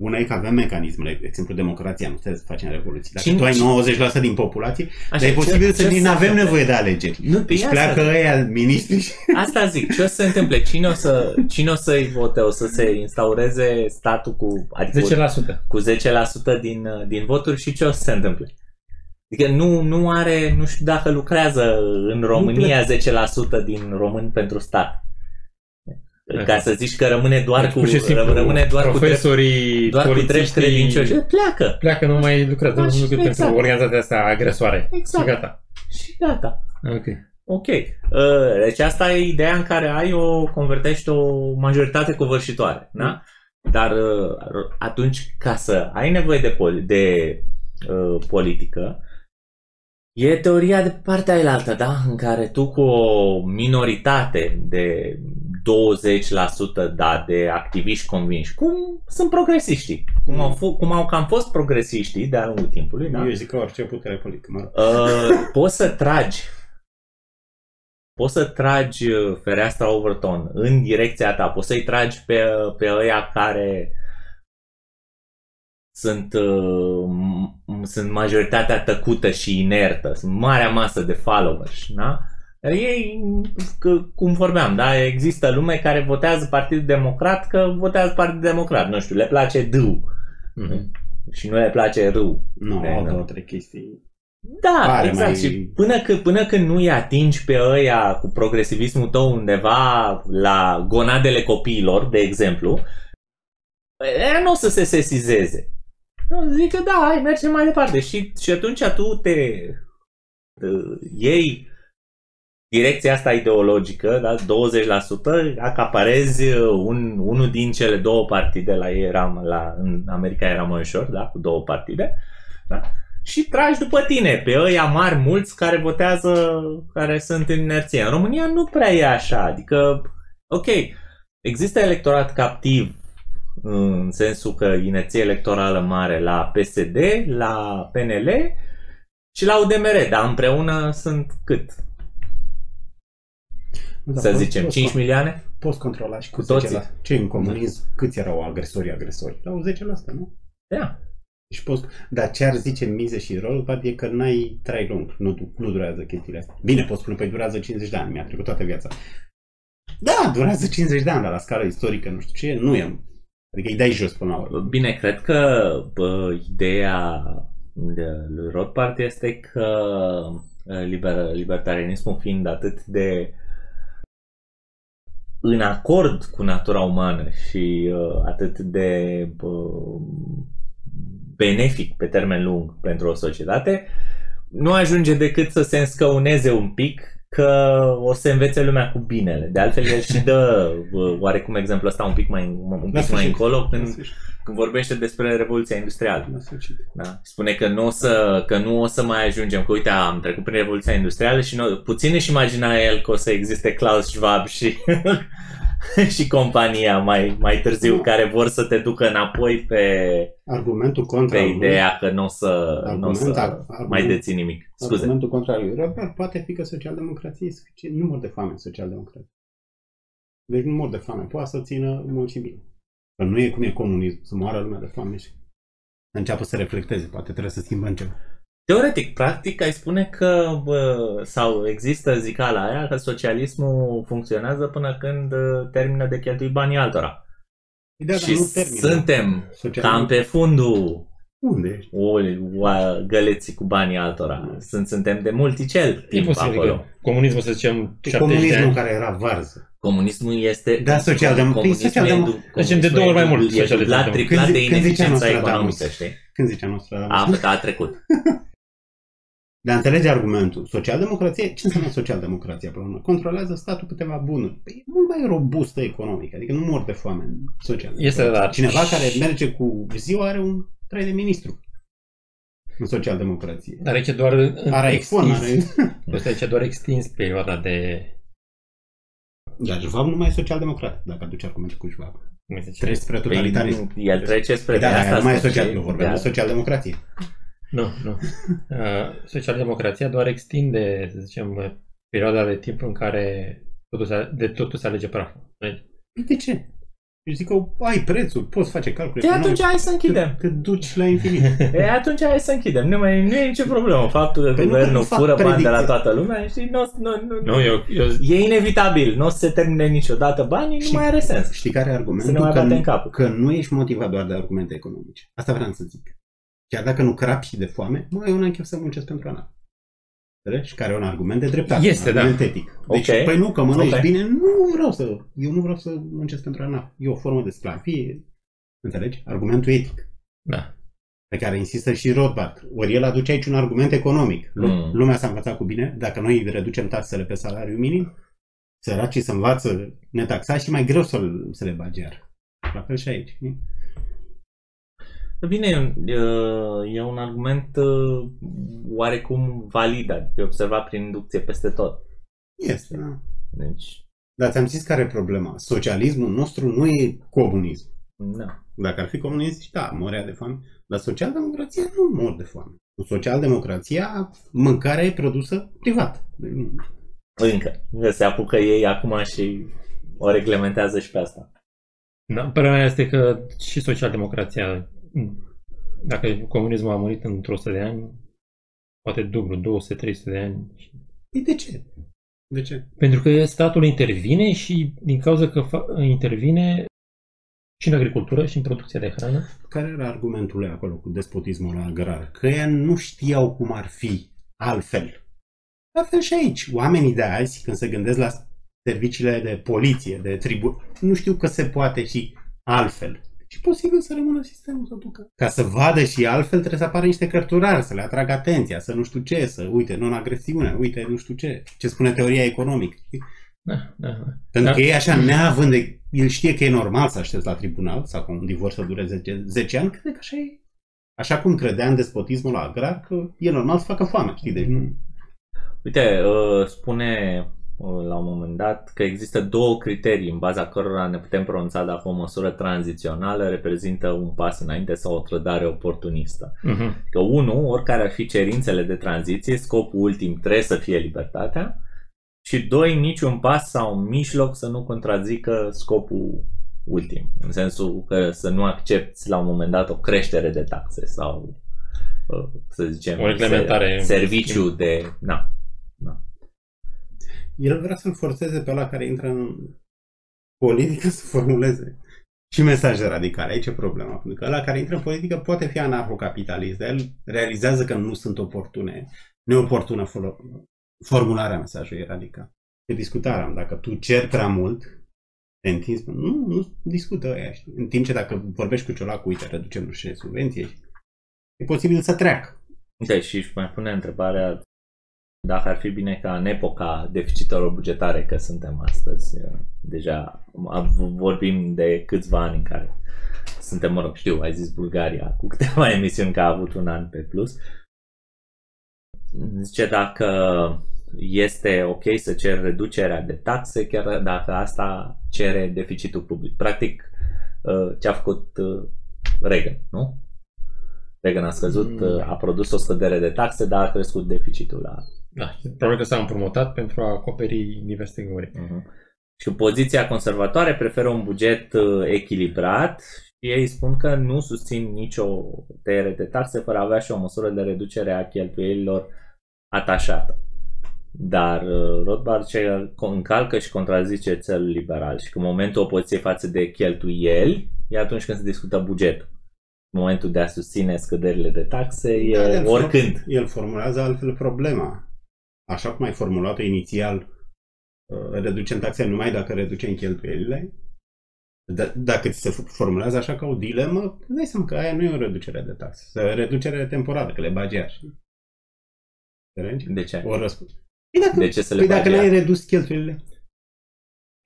una e că avem mecanismele, de exemplu democrația, nu trebuie să facem revoluții. Dacă cine, tu ai 90% din populație, Așa, dar e posibil ce, să nu avem nevoie de alegeri. Nu, deci pleacă ăia ministri. Asta zic, ce o să se întâmple? Cine o să, cine o să-i vote? O să se instaureze statul cu, adică 10%. cu 10% din, din voturi și ce o să se întâmple? Adică nu, nu are, nu știu dacă lucrează în România 10% din români pentru stat. Ca să zici că rămâne doar Deci, cu, pur și simplu, rămâne doar cu drept, profesorii, doar cu drept polițiștii credincioși. Pleacă. pleacă, nu mai lucrează, nu Așa, lucrează exact. pentru organizația asta agresoare. Exact. Și gata. Și gata. Ok. Ok. Uh, Deci asta e ideea în care ai o, convertești o majoritate covârșitoare. Da? Dar uh, atunci, ca să ai nevoie de, poli- de uh, politică, e teoria de partea ailaltă, da? În care tu cu o minoritate de 20% da, de activiști convinși, cum sunt progresiștii, cum au, f- cum au cam fost progresiștii de-a lungul timpului, da? Eu zic că orice putere politică, mă rog. Uh, poți să tragi poți să tragi uh, fereastra Overton în direcția ta, poți să-i tragi pe, pe ăia care sunt, uh, m- sunt majoritatea tăcută și inertă, sunt marea masă de followers, da? Ei, că, cum vorbeam, da? Există lume care votează Partidul Democrat că votează Partidul Democrat, nu știu, le place D Mhm. și nu le place râu. Nu, De- au da. două, trei chestii. Da, Pare exact. mai- Și până, când, până când nu-i atingi pe ăia cu progresivismul tău undeva la gonadele copiilor, de exemplu, ăia nu o să se sesizeze. Nu, Zic că da, hai, mergem mai departe. Și, și atunci tu te uh, iei direcția asta ideologică, da, 20%, acaparezi uh, un, unul din cele două partide, la ei era, la, în America era mai ușor, da, cu două partide, da, și tragi după tine pe ăia mari mulți care votează, care sunt în inerție. În România nu prea e așa, adică, ok, există electorat captiv în sensul că inerție electorală mare la PSD, la PNL și la UDMR, dar împreună sunt cât? Da, Să poți- zicem, poți 5 con- milioane? Poți controla și cu, Cu toții. 10%. Ce în comunism? Câți erau agresori agresori? Erau 10%, nu? Da. Și poți... Dar ce ar zice mize și rol, e că n-ai trai lung. Nu, du- nu durează chestiile astea. Bine, poți spune, păi durează 50 de ani. Mi-a trecut toată viața. Da, durează 50 de ani, dar la scară istorică, nu știu ce, nu e. Adică îi dai jos până la urmă. Bine, cred că bă, ideea de lui Rothbard este că uh, liber, libertarianismul fiind atât de în acord cu natura umană și uh, atât de uh, benefic pe termen lung pentru o societate, nu ajunge decât să se înscăuneze un pic că o să învețe lumea cu binele. De altfel, el și dă uh, oarecum exemplul ăsta un pic mai, un La pic mai sfârșit. încolo La când, sfârșit. când vorbește despre Revoluția Industrială. La sfârșit. Da? Spune că nu, o să, că nu o să mai ajungem, că uite, am trecut prin Revoluția Industrială și nu, puțin își imagina el că o să existe Klaus Schwab și, și compania mai, mai târziu Nu. care vor să te ducă înapoi pe, Argumentul contra pe lui- ideea că nu o să, n-o Argument, să argument. mai deții nimic. Scuze. Argumentul contra lui Robert poate fi că socialdemocrația e suficient. Nu mor de foame socialdemocrație. Deci nu mor de foame. Poate să țină mult și bine. Că nu e cum e comunism, să moară lumea de foame și înceapă să reflecteze. Poate trebuie să schimbăm ceva. Teoretic, practic, ai spune că, bă, sau există zicala aia, că socialismul funcționează până când uh, termină de cheltui banii altora. Da, și dar nu termină. suntem Socialism- cam pe fundul Unde ești? o, o, găleții cu banii altora. Sunt, suntem de multicel E timp posibil acolo. că comunismul, să zicem, 70 de Comunismul ani. care era varză. Comunismul este... Da, socialdem- comunismul păi, socialdem- e du- Zicem de comunismul două ori e mai du- mult E dublat, socialism. triplat Când de zi- când zicea ineficiența Nostradamus. economică, știi? Când zicea Nostradamus? A, a trecut. Dar înțelege argumentul. Socialdemocrație, ce înseamnă socialdemocrația până la urmă? Controlează statul câteva bunuri. Păi e mult mai robustă economic, adică nu mor de foame în socialdemocrație. Este, dar- Cineva care merge cu ziua are un trai de ministru în socialdemocrație. Dar aici doar în- Are iPhone, are... Asta aici doar extins perioada de... Dar Schwab nu mai e social-democrat, dacă aduce argumentul cu Schwab. Cum se zice? Treci spre totalitarism. Păi, el trece spre Păi da, asta dar nu mai e spune, social, știi? eu vorbeam Da. de social-democrație. Nu, nu. Uh, Socialdemocrația doar extinde, să zicem, perioada de timp în care totul se, de totul se alege praful. Deci, Păi De ce? Eu zic că ai prețul, poți face calcule. De atunci hai să închidem. Te, te duci la infinit. E, atunci hai să închidem. Nu, mai, nu e nicio problemă. Faptul că Păi nu, că guvernul nu fac fură bani de la predicții. toată lumea, știi, nu, nu, nu, nu, eu, eu, E inevitabil. Nu o să se termine niciodată banii, nu Știi- mai are sens. Știi care e Să ne argumentul? mai Că, batem nu- capul. că nu ești motivat doar de argumente economice. Asta vreau să zic. Chiar dacă nu crapi de foame, mă, eu n-am chef să muncesc pentru ANAF. Înțelegi? Și care e un argument de dreptate, Este, un da. argument etic. Deci, Ok. păi nu, că mănânci Ok. bine, nu vreau să, eu nu vreau să muncesc pentru ANAF. E o formă de sclavie, înțelegi? Argumentul etic Da. pe care insistă și Rothbard. Ori el aduce aici un argument economic. Lu- Mm. Lumea s-a învățat cu bine, dacă noi reducem taxele pe salariu minim, săracii se învață netaxați și mai greu să, să le bagi iar. La fel și aici. știi? Bine, e, e un argument uh, oarecum valid, adică e observat prin inducție peste tot. Este, da. Deci, Dar ți-am zis care e problema. Socialismul nostru nu e comunism. da. Dacă ar fi comunism, și da, morea de foame. Dar socialdemocrația nu mor de foame. În socialdemocrația, mâncarea e produsă privat. Deci nu- Încă. Încă se apucă ei acum și o reglementează și pe asta. Da, părerea mea este că și socialdemocrația, dacă comunismul a murit într-o 100 de ani, poate dublu, 200-300 de ani. Păi de ce? De ce? Pentru că statul intervine și din cauza că fa- intervine și în agricultură și în producția de hrană. Care era argumentul lui acolo cu despotismul agrar? Că ei nu știau cum ar fi altfel. La fel și aici. Oamenii de azi, când se gândesc la serviciile de poliție, de tribu, nu știu că se poate și altfel. Și posibil să rămână sistemul să ducă. Ca să vadă și altfel, trebuie să apară niște cărturari, să le atragă atenția, să nu știu ce, să uite, non-agresiune, uite, nu știu ce, ce spune teoria economică. știi? Da, da, da. Pentru Da. că ei așa, neavând de... El știe că e normal să aștepți la tribunal sau că un divorț să dureze 10, 10 ani, crede că așa e. Așa cum credea în despotismul agrar, că e normal să facă foame, știi? Deci nu... Uite, uh, spune uh, la un moment dat că există două criterii în baza cărora ne putem pronunța dacă o măsură tranzițională reprezintă un pas înainte sau o trădare oportunistă. Mhm. Că unul, oricare ar fi cerințele de tranziție, scopul ultim trebuie să fie libertatea și doi, niciun pas sau un mijloc să nu contrazică scopul ultim, în sensul că să nu accepti la un moment dat o creștere de taxe sau uh, să zicem O reglementare. ser- serviciu de... Na, El vrea să-l forțeze pe ăla care intră în politică să formuleze și mesaje radicale. Aici e problema. Pentru că ăla care intră în politică poate fi anarhocapitalist, dar el realizează că nu sunt oportune, neoportună folo- formularea mesajului radical. E discutarea. Dacă tu ceri prea mult, te întinzi, nu, nu discută ăia. știi? În timp ce dacă vorbești cu ciolacul, uite, reducem nu știu ce subvenție, e posibil să treacă. Uite, și își mai pune întrebarea dacă ar fi bine ca în epoca deficitelor bugetare, că suntem astăzi, uh, deja am- vorbim de câțiva ani în care suntem, mă rog, știu, ai zis Bulgaria cu câteva emisiuni că a avut un an pe plus. Zice dacă este ok să cer reducerea de taxe, chiar dacă asta cere deficitul public. Practic, uh, ce a făcut uh, Reagan, nu? Reagan a scăzut, Mm. uh, a produs o scădere de taxe, dar a crescut deficitul la Da, probabil că s-a împrumutat pentru a acoperi diverse găuri. Mhm. Și poziția conservatoare preferă un buget uh, echilibrat și ei spun că nu susțin nicio tăiere de taxe fără a avea și o măsură de reducere a cheltuielilor atașată. Dar uh, Rothbard ce încalcă și contrazice țelul liberal și că momentul opoziției față de cheltuieli e atunci când se discută bugetul. Momentul de a susține scăderile de taxe e Da, el oricând. for- El formulează altfel problema. Așa cum ai formulat-o inițial, uh, reducem taxele numai dacă reducem cheltuielile. D- dacă ți se f- formulează așa ca o dilemă, îți dai seama că aia nu e o reducere de taxe. E o reducere temporară, că le bagi iar. știi? Înțelegi? De ce? O răspuns. Păi dacă, De ce să le păi dacă bagi n-ai iar? redus cheltuielile,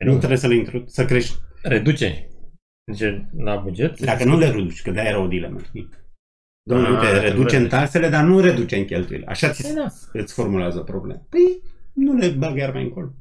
nu trebuie să le intru, să crești. Reduce. Deci, la buget. Dacă nu le reduci, că de-aia era o dilemă. știi? Domnule, Ah, uite, că nu reducem reduci. taxele, dar nu reducem cheltuielile. Așa ți Păi da. îți formulează o problemă. Păi nu le bag iar mai încolo.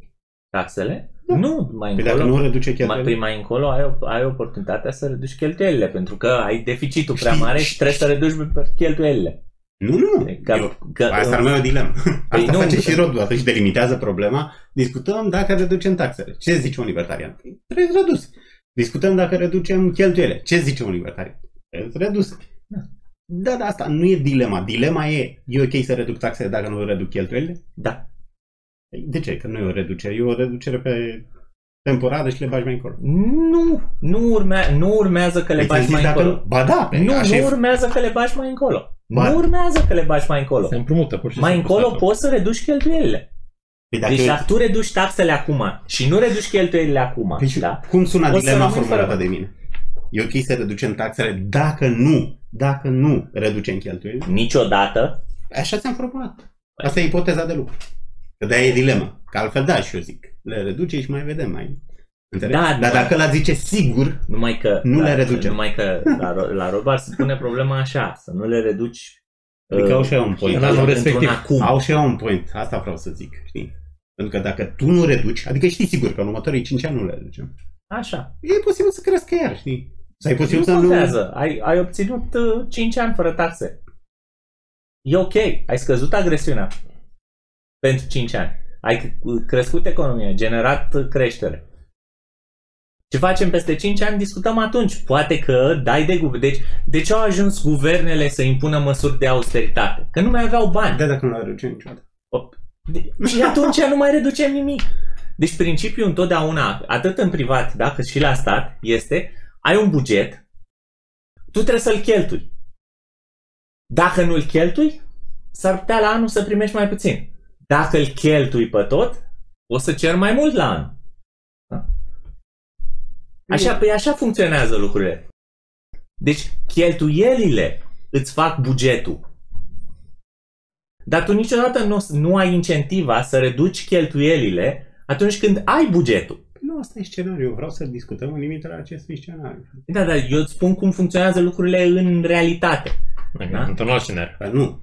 Taxele? Da. Nu, mai Păi încolo. dacă nu reduce mai, cheltuielile, păi mai încolo ai, ai oportunitatea să reduci cheltuielile, pentru că ai deficitul prea Știi- mare și trebuie să reduci cheltuielile. nu, nu. Că, Eu, că, asta ar mai o dilemă. Asta nu, face că- și rodul, atunci delimitează problema. Discutăm dacă reducem taxele. Ce zice un libertarian? Păi, Trebuie redus. Discutăm dacă reducem cheltuielile. Ce zice un libertarian? Trebuie redus. Da. Da, da, asta nu e dilema. Dilema e, e ok să reduc taxele dacă nu reduc cheltuielile? Da. De ce? Că nu e o reducere. E o reducere pe temporară și le bagi mai încolo. Nu, nu, urmea, nu urmează că le Păi bagi ți-am mai zis dacă încolo. nu- Ba da, pe Nu, așa nu e. urmează că le bagi mai încolo. Ba- Nu urmează că le bagi mai încolo. Se împrumută pur și Mai simplu încolo statul. poți să reduci cheltuielile. Păi dacă Deci dacă tu reduci taxele acum și nu reduci cheltuielile acum, Păi și da? cum sună O să dilema rămâi formulată fără- de mine? E ok să reducem taxele dacă nu, dacă nu reducem cheltuielile? Niciodată. Așa ți-am formulat. Asta e ipoteza de lucru. Că de e dilema. Că altfel da, și eu zic. Le reduce și mai vedem mai. Înțelegi? Da, Dar da. dacă la zice sigur, Numai că, Nu la, le reducem. Numai că la, ro- la robar se pune problema așa, să nu le reduci Adică uh, au și eu un point. În anul într-un respectiv. acum. au și eu un point. Asta vreau să zic. Știi? Pentru că dacă tu nu reduci, adică știi sigur că în următorii 5 ani nu le reducem. Așa. E posibil să crească iar, știi? Sau e posibil Nu să nu... contează. Ai, ai obținut uh, 5 ani fără taxe. E ok. Ai scăzut agresiunea pentru 5 ani. Ai c- crescut economia, ai generat uh, creștere. Ce facem peste 5 ani, discutăm atunci. Poate că dai de guvern. Deci, de ce au ajuns guvernele să impună măsuri de austeritate? Că nu mai aveau bani. Da, dacă nu le reducem niciodată. De- și atunci nu mai reducem nimic. Deci principiul întotdeauna, atât în privat, da, cât și la stat, este ai un buget, tu trebuie să-l cheltui. Dacă nu-l cheltui, s-ar putea la anul să primești mai puțin. Dacă îl cheltui pe tot, o să cer mai mult la an. Da? Așa, păi așa funcționează lucrurile. Deci cheltuielile îți fac bugetul. Dar tu niciodată nu, nu ai incentiva să reduci cheltuielile atunci când ai bugetul. Nu, asta e scenariul. Vreau să discutăm în limitele acestui scenariu. Da, dar eu îți spun cum funcționează lucrurile în realitate. Adică, Da? Într-un alt scenariu. Dar nu.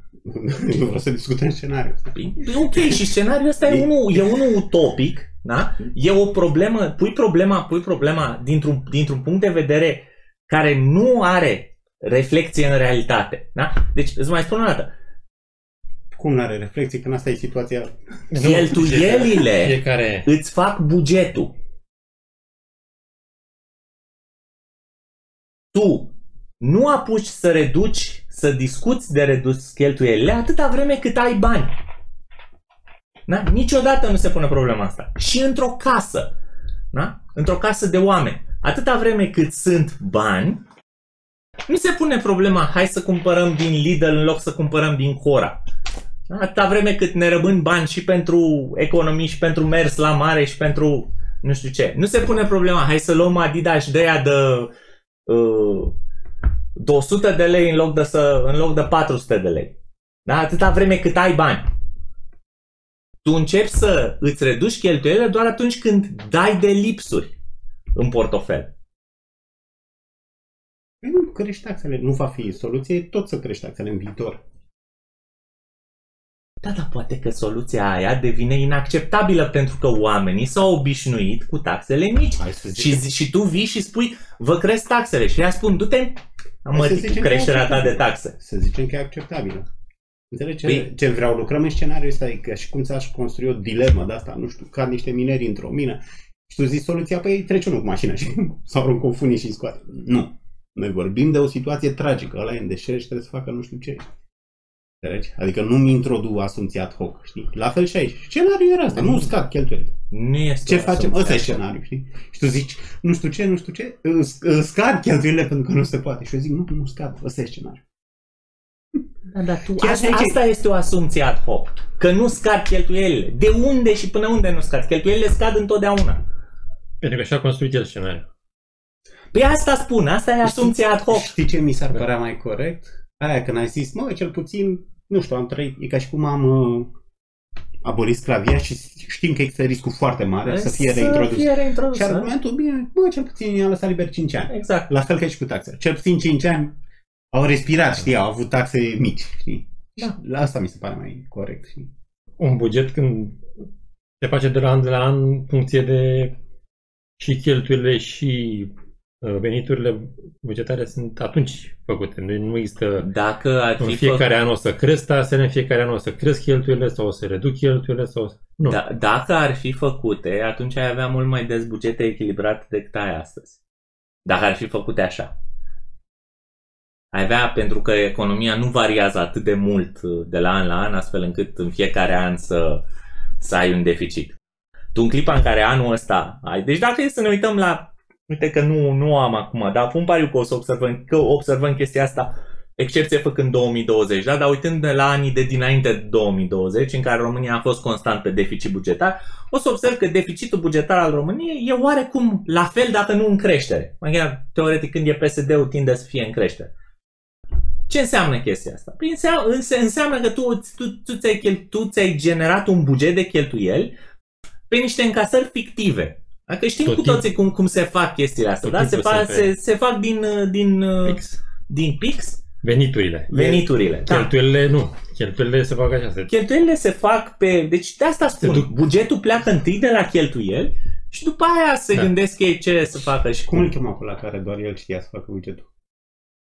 Eu vreau să discutăm scenariul ăsta. Păi, Ok, și scenariul ăsta e unul, e unul utopic, da? E o problemă, pui problema, pui problema dintr-un, dintr-un punct de vedere care nu are reflexie în realitate, da? Deci, îți mai spun o dată, Cum nu are reflexie când asta e situația? Cheltuielile- Fiecare... îți fac bugetul. Tu nu apuci să reduci, să discuți de redus cheltuielile atâta vreme cât ai bani. Da? Niciodată nu se pune problema asta. Și într-o casă, da? într-o casă de oameni, atâta vreme cât sunt bani, nu se pune problema, hai să cumpărăm din Lidl în loc să cumpărăm din Cora. Da? Atâta vreme cât ne rămân bani și pentru economii și pentru mers la mare și pentru nu știu ce. Nu se pune problema, hai să luăm Adidas de aia de uh, 200 de lei în loc de, să, în loc de 400 de lei. Da? Atâta vreme cât ai bani. Tu începi să îți reduci cheltuielile doar atunci când dai de lipsuri în portofel. Păi nu, crești taxele. Nu va fi soluție, tot să crești taxele în viitor. Da, dar poate că soluția aia devine inacceptabilă pentru că oamenii s-au obișnuit cu taxele mici. Hai să Și, zi- și tu vii și spui, vă cresc taxele. Și ea spun, du-te mă, să cu zicem că creșterea e ta de acceptabil. taxe. Să zicem că e acceptabilă. Înțelegi ce, Păi- ce vreau? Lucrăm în scenariul ăsta, e ca și cum ți-aș construi o dilemă de asta, nu știu, cad niște mineri într-o mină și tu zici soluția, păi trece unul cu mașina și sau aruncă un funii și îi scoate. Nu. Noi vorbim de o situație tragică, ăla e în deșert și trebuie să facă nu știu ce. Înțelegi? Adică nu-mi introdu asumția ad hoc, știi? La fel și aici. Scenariul era asta, nu scad cheltuielile. Nu este Ce o facem? asumție Ăsta e așa. scenariul, știi? Și tu zici, nu știu ce, nu știu ce, îți- îți scad cheltuielile pentru că nu se poate. Și eu zic, nu, nu scad, ăsta e scenariul. Da, dar tu, Chiar asta, aici- asta este o asumție ad hoc. Că nu scad cheltuielile. De unde și până unde nu scad? Cheltuielile scad întotdeauna. Pentru că așa a construit el scenariul. Păi asta spun, asta e asumția ad hoc. Știi ce mi s-ar părea mai corect? Aia când ai zis, mă, cel puțin, nu știu, am trăit, e ca și cum am uh, abolit sclavia și știm că există riscul foarte mare să fie reintrodus. Să fie reintrodus. Și da? argumentul, bine, mă, cel puțin i-a lăsat liber 5 ani. Exact. La fel ca și cu taxele. Cel puțin 5 ani au respirat, știi, au avut taxe mici, știi? Da. La asta mi se pare mai corect, știi? Un buget când se face de la an de la an în funcție de și cheltuielile și uh, veniturile bugetare sunt atunci făcute. Nu, nu există Dacă ar în fi fiecare făcut, an o să cresc taxele, în fiecare an o să cresc cheltuielile sau o să reduc cheltuielile sau... o să- Nu. da, dacă ar fi făcute, atunci ai avea mult mai des bugete echilibrate decât ai astăzi. Dacă ar fi făcute așa. Ai avea, pentru că economia nu variază atât de mult uh, de la an la an, astfel încât în fiecare an să, să ai un deficit. Tu în clipa în care anul ăsta ai... Deci dacă e să ne uităm la... Uite că nu, nu am acum, dar pun pariu că o să observăm, că observăm chestia asta excepție făcând 2020, da? dar uitând de la anii de dinainte de 2020, în care România a fost constant pe deficit bugetar, o să observ că deficitul bugetar al României e oarecum la fel, dacă nu în creștere. Mai chiar, teoretic, când e PSD-ul, tinde să fie în creștere. Ce înseamnă chestia asta? Păi înseamnă, înseamnă că tu, tu, tu, ți-ai, tu ți-ai generat un buget de cheltuieli pe niște încasări fictive. Dacă știm Tot cu toții cum, cum se fac chestiile astea, da? Se, fac, se, se fac din, din, pix. din pix Veniturile. Veniturile. Da. Cheltuielile nu. Cheltuielile se fac așa. Cheltuielile se fac pe... Deci de asta spun. Duc... Bugetul pleacă întâi de la cheltuieli și după aia se da. gândesc ei ce să facă și cum. Cum îl chema pe la care doar el știa să facă bugetul?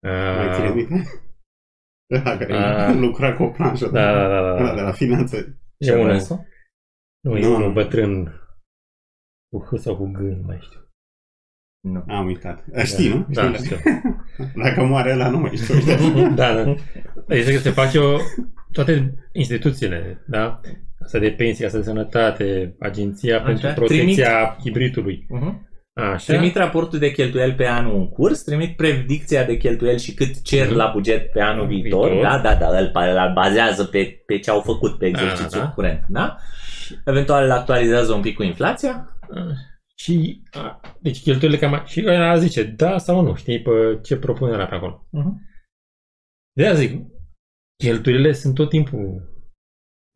Uh... Mai ține minte? Ăla care uh... lucra cu o planșă. Da, da, da. da. da. de la finanțe. E unul. Nu, e unul bătrân cu H sau cu G, nu mai știu. Nu. Am uitat. Știi, da, nu? Da, știu. Dacă moare la nu mai știu. da, da. Deci că se face o, toate instituțiile, da? Asta de pensie, asta de sănătate, Agenția Așa, pentru Protecția trimit, Hibridului. Uh-huh. Așa. Trimit raportul de cheltuieli pe anul în curs, trimit predicția de cheltuieli și cât cer uh-huh. la buget pe anul viitor, viitor. da, da, da, îl, îl bazează pe, pe ce au făcut pe exercițiul da, da. curent, da? Eventual îl actualizează un pic cu inflația. Uh. Și, a, deci cheltuielile cam... Și ăla zice da sau nu, știi, pe ce propune era pe acolo. Uh-huh. De aia zic, cheltuielile sunt tot timpul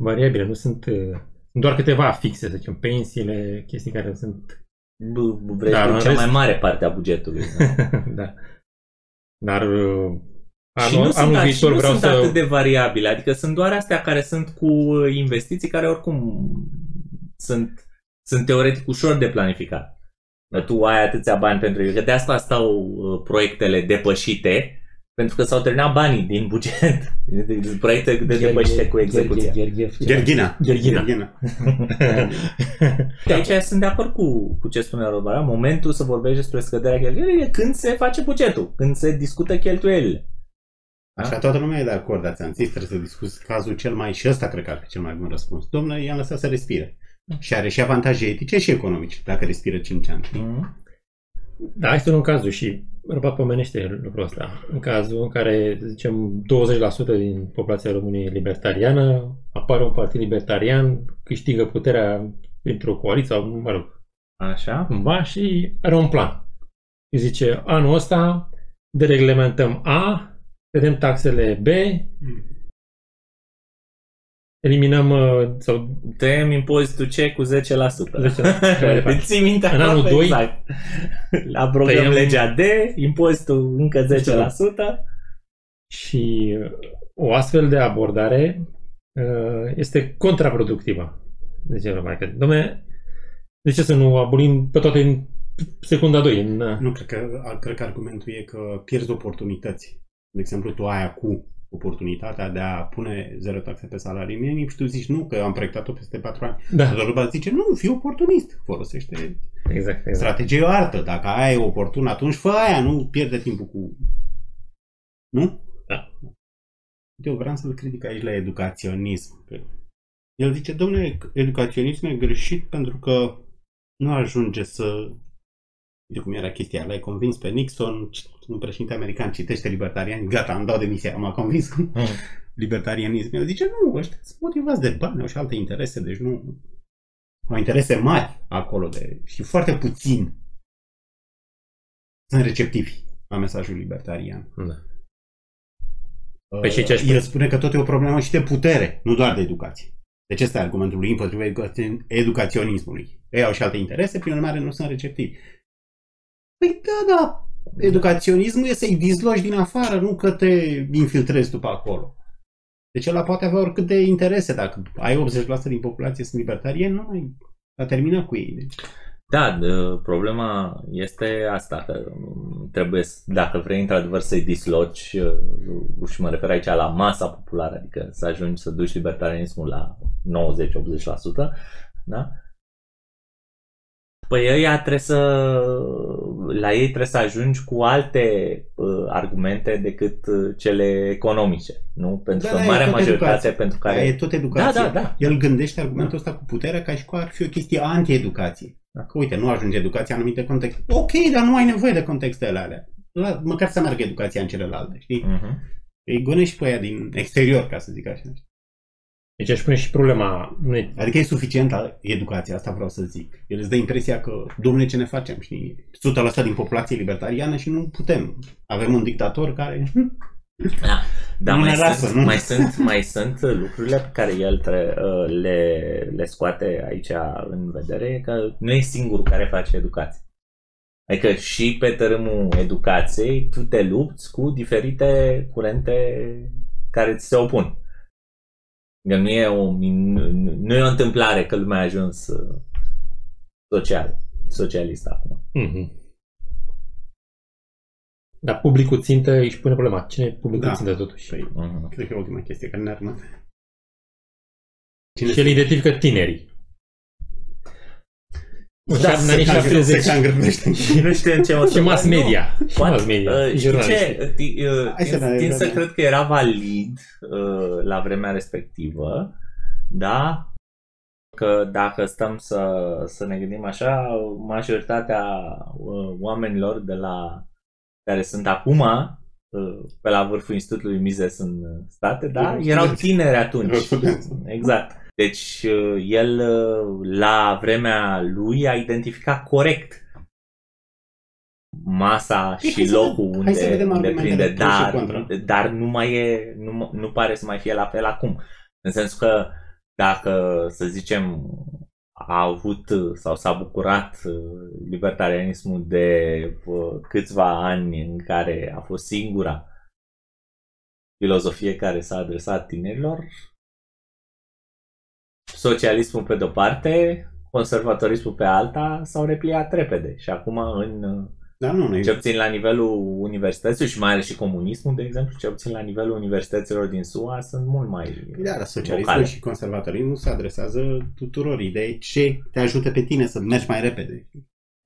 variabile, nu sunt, sunt doar câteva fixe, să zicem, pensiile, chestii care sunt... Vrei Dar, cea rest... mai mare parte a bugetului. Da. da. Dar anul, și nu anul sunt, viitor și nu vreau sunt să... atât de variabile, adică sunt doar astea care sunt cu investiții care oricum sunt sunt teoretic ușor de planificat. Tu ai atâția bani pentru că de asta stau uh, proiectele depășite, pentru că s-au terminat banii din buget. Proiecte de depășite cu execuția. Gherghina. Gherghina. Aici sunt de acord cu, cu ce spune Robara. Momentul să vorbești despre scăderea cheltuielilor e când se face bugetul, când se discută cheltuielile. Așa, toată lumea e de acord, dar ți-am zis, trebuie să discuți cazul cel mai, și ăsta cred că ar fi cel mai bun răspuns. Domnule, i-am lăsat să respire. Și are și avantaje etice și economice, dacă respiră 5 ani. Mm. Da, este un cazul și Răbat pomenește lucrul ăsta. În cazul în care, zicem, 20% din populația României e libertariană, apare un partid libertarian, câștigă puterea printr-o coaliție sau, mă rog, Așa. cumva și are un plan. Și zice, anul ăsta dereglementăm A, vedem taxele B, mm eliminăm uh, sau... Tăiem impozitul C cu 10%. 10%. Ții minte în anul 2 exact. Abrogăm tăiem... legea D, impozitul încă 10%. Și uh, o astfel de abordare uh, este contraproductivă. Deci, mai că, domne, de ce să nu abolim pe toate în secunda 2? În... Nu, cred că, cred că argumentul e că pierzi oportunități. De exemplu, tu ai acum oportunitatea de a pune zero taxe pe salarii minim și tu zici nu, că am proiectat-o peste 4 ani. Da. Dar zice nu, fii oportunist, folosește exact, exact. strategie o artă. Dacă aia e oportun, atunci fă aia, nu pierde timpul cu... Nu? Da. Eu vreau să-l critic aici la educaționism. El zice, domnule, educaționismul e greșit pentru că nu ajunge să de cum era chestia, l-ai convins pe Nixon, un președinte american citește libertarian, gata, am dat demisia, m-a convins mm. libertarianism. El zice, nu, ăștia sunt motivați de bani, au și alte interese, deci nu... Au interese mari acolo de, și foarte puțin sunt receptivi la mesajul libertarian. Da. Păi și ce El spune că tot e o problemă și de putere, nu doar de educație. Deci ăsta e argumentul lui împotriva educaționismului. Ei au și alte interese, prin urmare nu sunt receptivi. Păi da, da, educaționismul e să-i dizloci din afară, nu că te infiltrezi după acolo. Deci ăla poate avea oricât de interese. Dacă ai 80% din populație sunt libertarieni, nu mai a terminat cu ei. Deci. Da, problema este asta, că trebuie, dacă vrei într-adevăr să-i disloci, uh, și mă refer aici la masa populară, adică să ajungi să duci libertarianismul la 90-80%, da? Păi ăia trebuie să, la ei trebuie să ajungi cu alte uh, argumente decât uh, cele economice, nu? Pentru Da, că da, e marea tot majoritate educație. pentru Care... care... e tot educația. Da, da, da. El gândește argumentul ăsta cu puterea ca și cum ar fi o chestie anti-educație. Da. Că uite, nu ajunge educația în anumite contexte. Ok, dar nu ai nevoie de contextele alea. La, măcar să meargă educația în celelalte, știi? Mhm. Îi gonești pe aia din exterior, ca să zic așa. Deci aș pune și problema, nu e, Adică e suficientă educația, asta vreau să zic. El îți dă impresia că, domnule, ce ne facem, știi? 100% din populație libertariană și nu putem. Avem un dictator care... Da, dar Nu mai, ne lasă, sunt, nu? mai, sunt, mai sunt lucrurile pe care el tre- uh, le, le scoate aici în vedere, că nu e singurul care face educație. Adică și pe tărâmul educației tu te lupți cu diferite curente care ți se opun. Că nu e o, min- nu e o întâmplare că lumea a ajuns uh, social, socialist acum. Mhm. Dar publicul țintă își pune problema. Cine e publicul Da. țintă totuși? Păi, Mhm. cred că e ultima chestie care ne-ar rămâne. Și el identifică tinerii. Da, Da, în anii Se cam- 70. Se cam grăbește. Și nu știu în ce Și măsură. mass Nu. media. Și Poate, mass media. Uh, și știi jurnaliștii. ce? Ti- uh, Hai să Tind, ne- tind să da. cred că era valid uh, la vremea respectivă, da? Că dacă stăm să, să ne gândim așa, majoritatea uh, oamenilor de la care sunt acum uh, pe la vârful Institutului Mises în state, da? Erau Erau studenți. tineri atunci. Erau studenți. Exact. Deci uh, el uh, la vremea lui a identificat corect masa Hai și să locul vedem- hai să unde, vedem unde argumentele prinde, pro și dar, contra. dar nu mai e, nu, nu pare să mai fie la fel acum. În sensul că dacă, să zicem, a avut uh, sau s-a bucurat uh, libertarianismul de uh, câțiva ani în care a fost singura filozofie care s-a adresat tinerilor, socialismul pe de-o parte, conservatorismul pe alta s-au repliat repede și acum în uh, Da, nu, nu. cel puțin la nivelul universității și mai ales și comunismul, de exemplu, cel puțin la nivelul universităților din SUA sunt mult mai Da, dar socialismul vocale. și conservatorismul se adresează tuturor idei ce te ajută pe tine să mergi mai repede.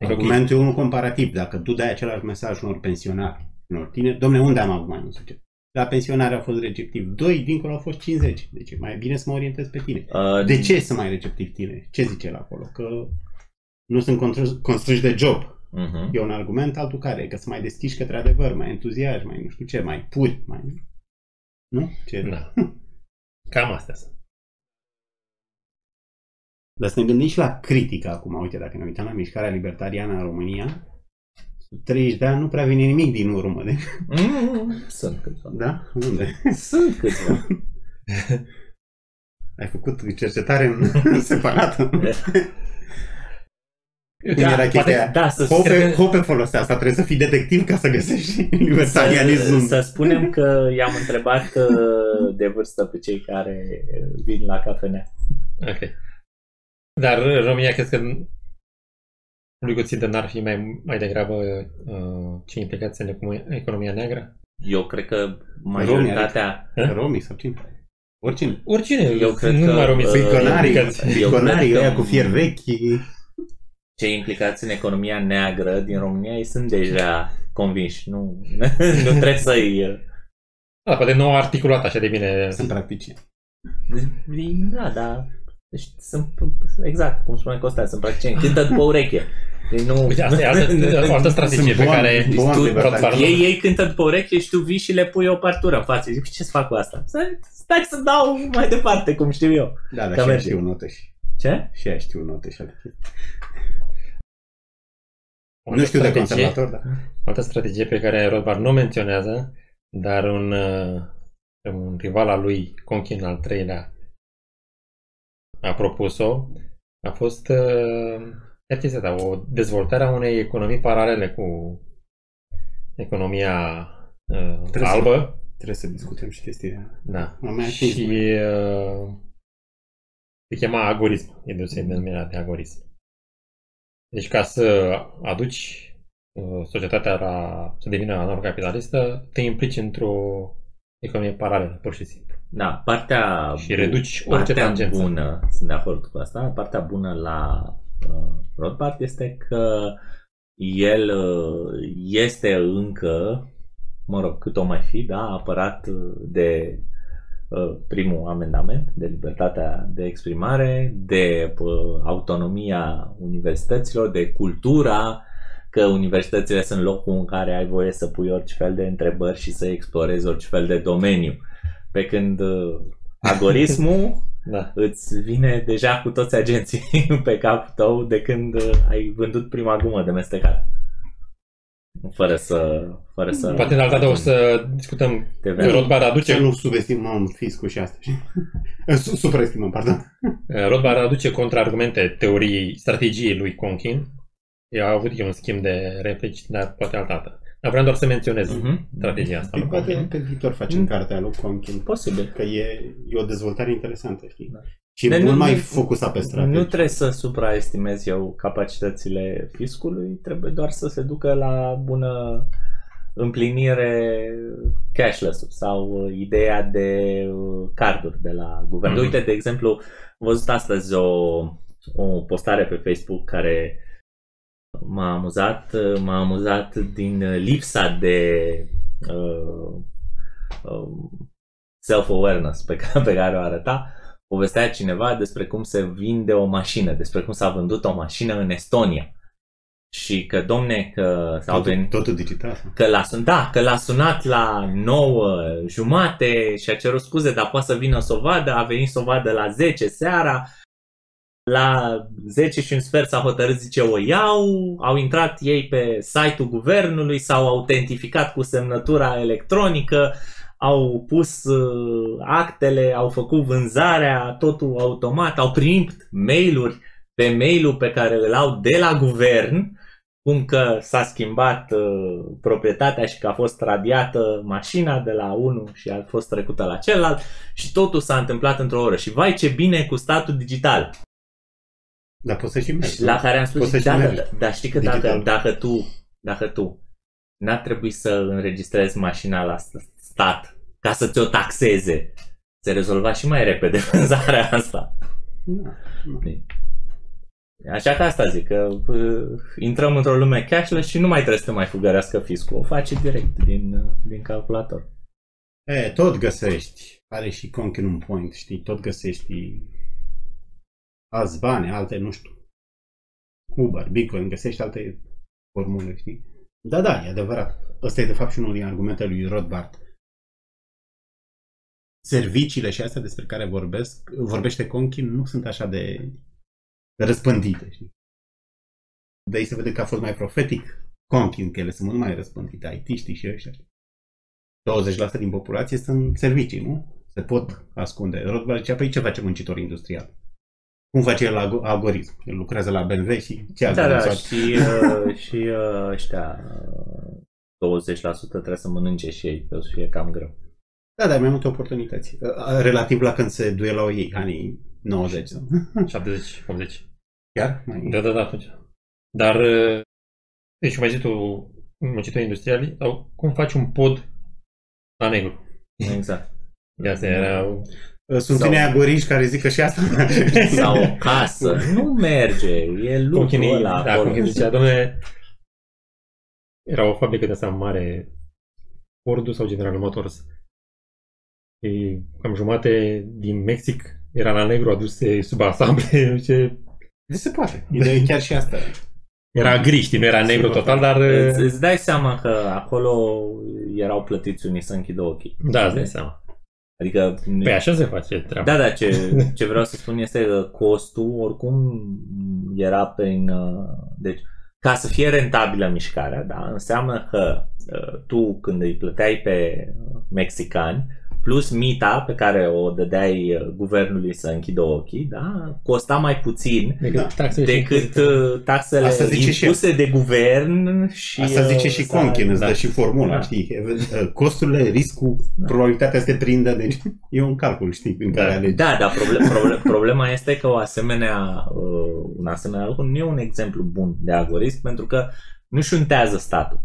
Ok. Argumentul e unul comparativ. Dacă tu dai același mesaj unor pensionari, unor tineri, domne, unde am avut mai mult succes? La pensionare au fost receptiv 2, dincolo au fost 50. Deci e mai bine să mă orientez pe tine. Uh, De ce să mai receptiv tine? Ce zice el acolo? Că nu sunt constrâ- constrânși de job. Uh-huh. E un argument altul care? Că să mai deschiși către adevăr, mai entuziasm, mai nu știu ce, mai puri, mai... Nu? Ce? Da. Cam astea sunt. Dar să ne gândim și la critică acum. Uite, dacă ne uităm la mișcarea libertariană în România, 30 de ani nu prea vine nimic din urmă. De... Mm, sunt câțiva. Da? Unde? Sunt câțiva. Ai făcut cercetare în separată? Cum Da, era chestia poate- aia? Da, să, Hope, Hope folosea asta, trebuie să fii detectiv ca să găsești libertarianismul. să, să spunem că i-am întrebat uh, de vârstă pe cei care vin la cafenea. Ok. Dar în România crezi că publicul țintă n-ar fi mai, mai degrabă uh, ce implicați în economia, economia neagră? Eu cred că majoritatea... Romii sau cine? Oricine. Oricine, Eu cred nu că, numai romii uh, sunt Bitconarii, implicați. Eu bitconarii cred că- ăia cu fier vechi. cei implicați în economia neagră din România ei sunt deja convinși. Nu, nu trebuie să-i... Da, poate nu au articulat așa de bine. Sunt practicieni. Da, da. Deci sunt, exact, cum spune Costa, sunt practicieni. Cântă după ureche. Deci nu... Uite, asta e altă, o altă strategie Sunt pe boan- care boan tu, libertari. Rotvar, Ei, ei cântă după ureche și tu vii și le pui o partură în față. Zic, ce să fac cu asta? Să- Stai să dau mai departe, cum știu eu. Da, dar Că și ea merge. știu noteș și... Ce? Și ea știu noteș și alte chestii. o altă Nu știu de strategie- conservator, da. O altă strategie pe care Rothbard nu o menționează, dar un, uh, un rival al lui, Conkin al treilea, a propus-o, a fost uh, chiar chestia asta, o dezvoltare a unei economii paralele cu economia uh, Trebuie să- albă. Trebuie să discutăm și chestia aia. Da. Am mai atins. Și uh, se chema agorism, e deosebit denumirea de agorism. Deci ca să aduci uh, societatea la, să devină normă-capitalistă, te implici într-o economie paralelă, pur și simplu. Da, partea, Și reduci orice partea tangență. bună, sunt de acord cu asta, partea bună la uh, Rothbard este că el uh, este încă, mă rog, cât o mai fi, da, apărat uh, de uh, primul amendament, de libertatea de exprimare, de uh, autonomia universităților, de cultura, că universitățile sunt locul în care ai voie să pui orice fel de întrebări și să explorezi orice fel de domeniu. Pe când uh, agorismul Da. îți vine deja cu toți agenții pe capul tău de când uh, ai vândut prima gumă de mestecat. Fără să... Fără să Poate în altă dată o să discutăm. TVA. Rothbard Să aduce, nu subestimăm fiscul și asta. știi? Su- Supraestimăm, pardon. Rothbard aduce contraargumente teoriei, strategiei lui Conkin. Ea a avut eu un schimb de replici, dar poate altă dată. Dar vreau doar să menționez Mhm. strategia asta. Păi lui poate Conkin. pe viitor facem Mm. cartea lui Conkin. Posibil. Că e, e o dezvoltare interesantă, știi? Da. Și Dar mult nu- mai nu- focusat pe strategie. Nu trebuie să supraestimez eu capacitățile fiscului, trebuie doar să se ducă la bună împlinire cashless sau uh, ideea de uh, carduri de la guvern. Mhm. Uite, de exemplu, am văzut astăzi o, o postare pe Facebook care m-a amuzat, uh, m-a amuzat din lipsa de uh, uh, self-awareness pe care, pe care o arăta povestea cineva despre cum se vinde o mașină, despre cum s-a vândut o mașină în Estonia. Și că, domne, că s-au Totul, venit, totul digital. că l-a, sun- da, că l-a sunat la 9 jumate și a cerut scuze, dar poate să vină să o vadă, a venit să o vadă la 10 seara, la 10 și un sfert s-a hotărât, zice, o iau, au intrat ei pe site-ul guvernului, s-au autentificat cu semnătura electronică, au pus uh, actele, au făcut vânzarea, totul automat, au primit mail-uri pe mail-ul pe care îl au de la guvern, cum că s-a schimbat uh, proprietatea și că a fost radiată mașina de la unul și a fost trecută la celălalt și totul s-a întâmplat într-o oră. Și vai ce bine cu statul digital. Dar poți să și mergi. Și la care am Poți spus, să și da, da, mergi. da, dar știi că dacă, Digital. dacă tu, dacă tu n-ar trebui să înregistrezi mașina la st- stat ca să ți-o taxeze, se rezolva și mai repede vânzarea asta. Da, da. Așa că asta zic, că uh, intrăm într-o lume cashless și nu mai trebuie să te mai fugărească fiscul. O face direct din, uh, din calculator. E, tot găsești. Are și Conkin un point, știi? Tot găsești alți bani, alte, nu știu. Uber, Bitcoin, găsești alte formule, știi? Da, da, e adevărat. Ăsta e de fapt și unul din argumentele lui Rothbard. Serviciile și astea despre care vorbesc, vorbește Conkin nu sunt așa de răspândite, știi? De aici se vede că a fost mai profetic Conkin, că ele sunt mult mai răspândite, IT-știi și ăștia. 20% din populație sunt servicii, nu? Se pot ascunde. Rothbard zicea, păi ce face muncitor industrial? Cum face el algo- algoritm? El lucrează la BMW și ce Da, algoritm da, face? și, uh, și uh, ăștia uh, 20% trebuie să mănânce și ei, că o să fie cam greu. Da, dar mai multe oportunități. Uh, Relativ la când se duelau ei, anii 90. sau? 70, 80. Chiar? Mai... Da, da, da, atunci. Dar, uh, deci, cum ai zis tu, muncitorii industriali, sau cum faci un pod la negru? Exact. De asta era... Uh, Sunt Sau- unii agoriști care zic că și asta Sau o casă. Nu merge. E lucrul Conchinii, ăla da, acolo. Conchinii zicea, domnule, era o fabrică de asta mare, Ford sau General Motors. Și cam jumate din Mexic era la negru aduse sub asamble, ce Se poate. Ideea e chiar și asta. era gri, știi, nu era negru Sigur. total, dar Îți, îți dai seama că acolo erau plătiți unii să închidă ochii. da, îți dai seama. Adică Păi așa se face treaba. Da, da, ce, ce vreau să spun este că costul oricum era prin... uh, Deci, ca să fie rentabilă mișcarea, da, înseamnă că uh, tu când îi plăteai pe uh, mexicani, plus mita pe care o dădeai uh, guvernului să închidă ochii, da, costa mai puțin Decât Da. taxele și decât impozitele. uh, taxele Asta zice și- impuse de guvern și... Asta zice uh, și sa- Conkin, îți da. dă și formula, Da. știi? Uh, Costurile, riscul, probabilitatea să te prindă, deci e un calcul, știi, în care Da. alegi. Da, dar problem, problem, problema este că o asemenea, uh, un asemenea lucru nu e un exemplu bun de algoritm pentru că nu șuntează statul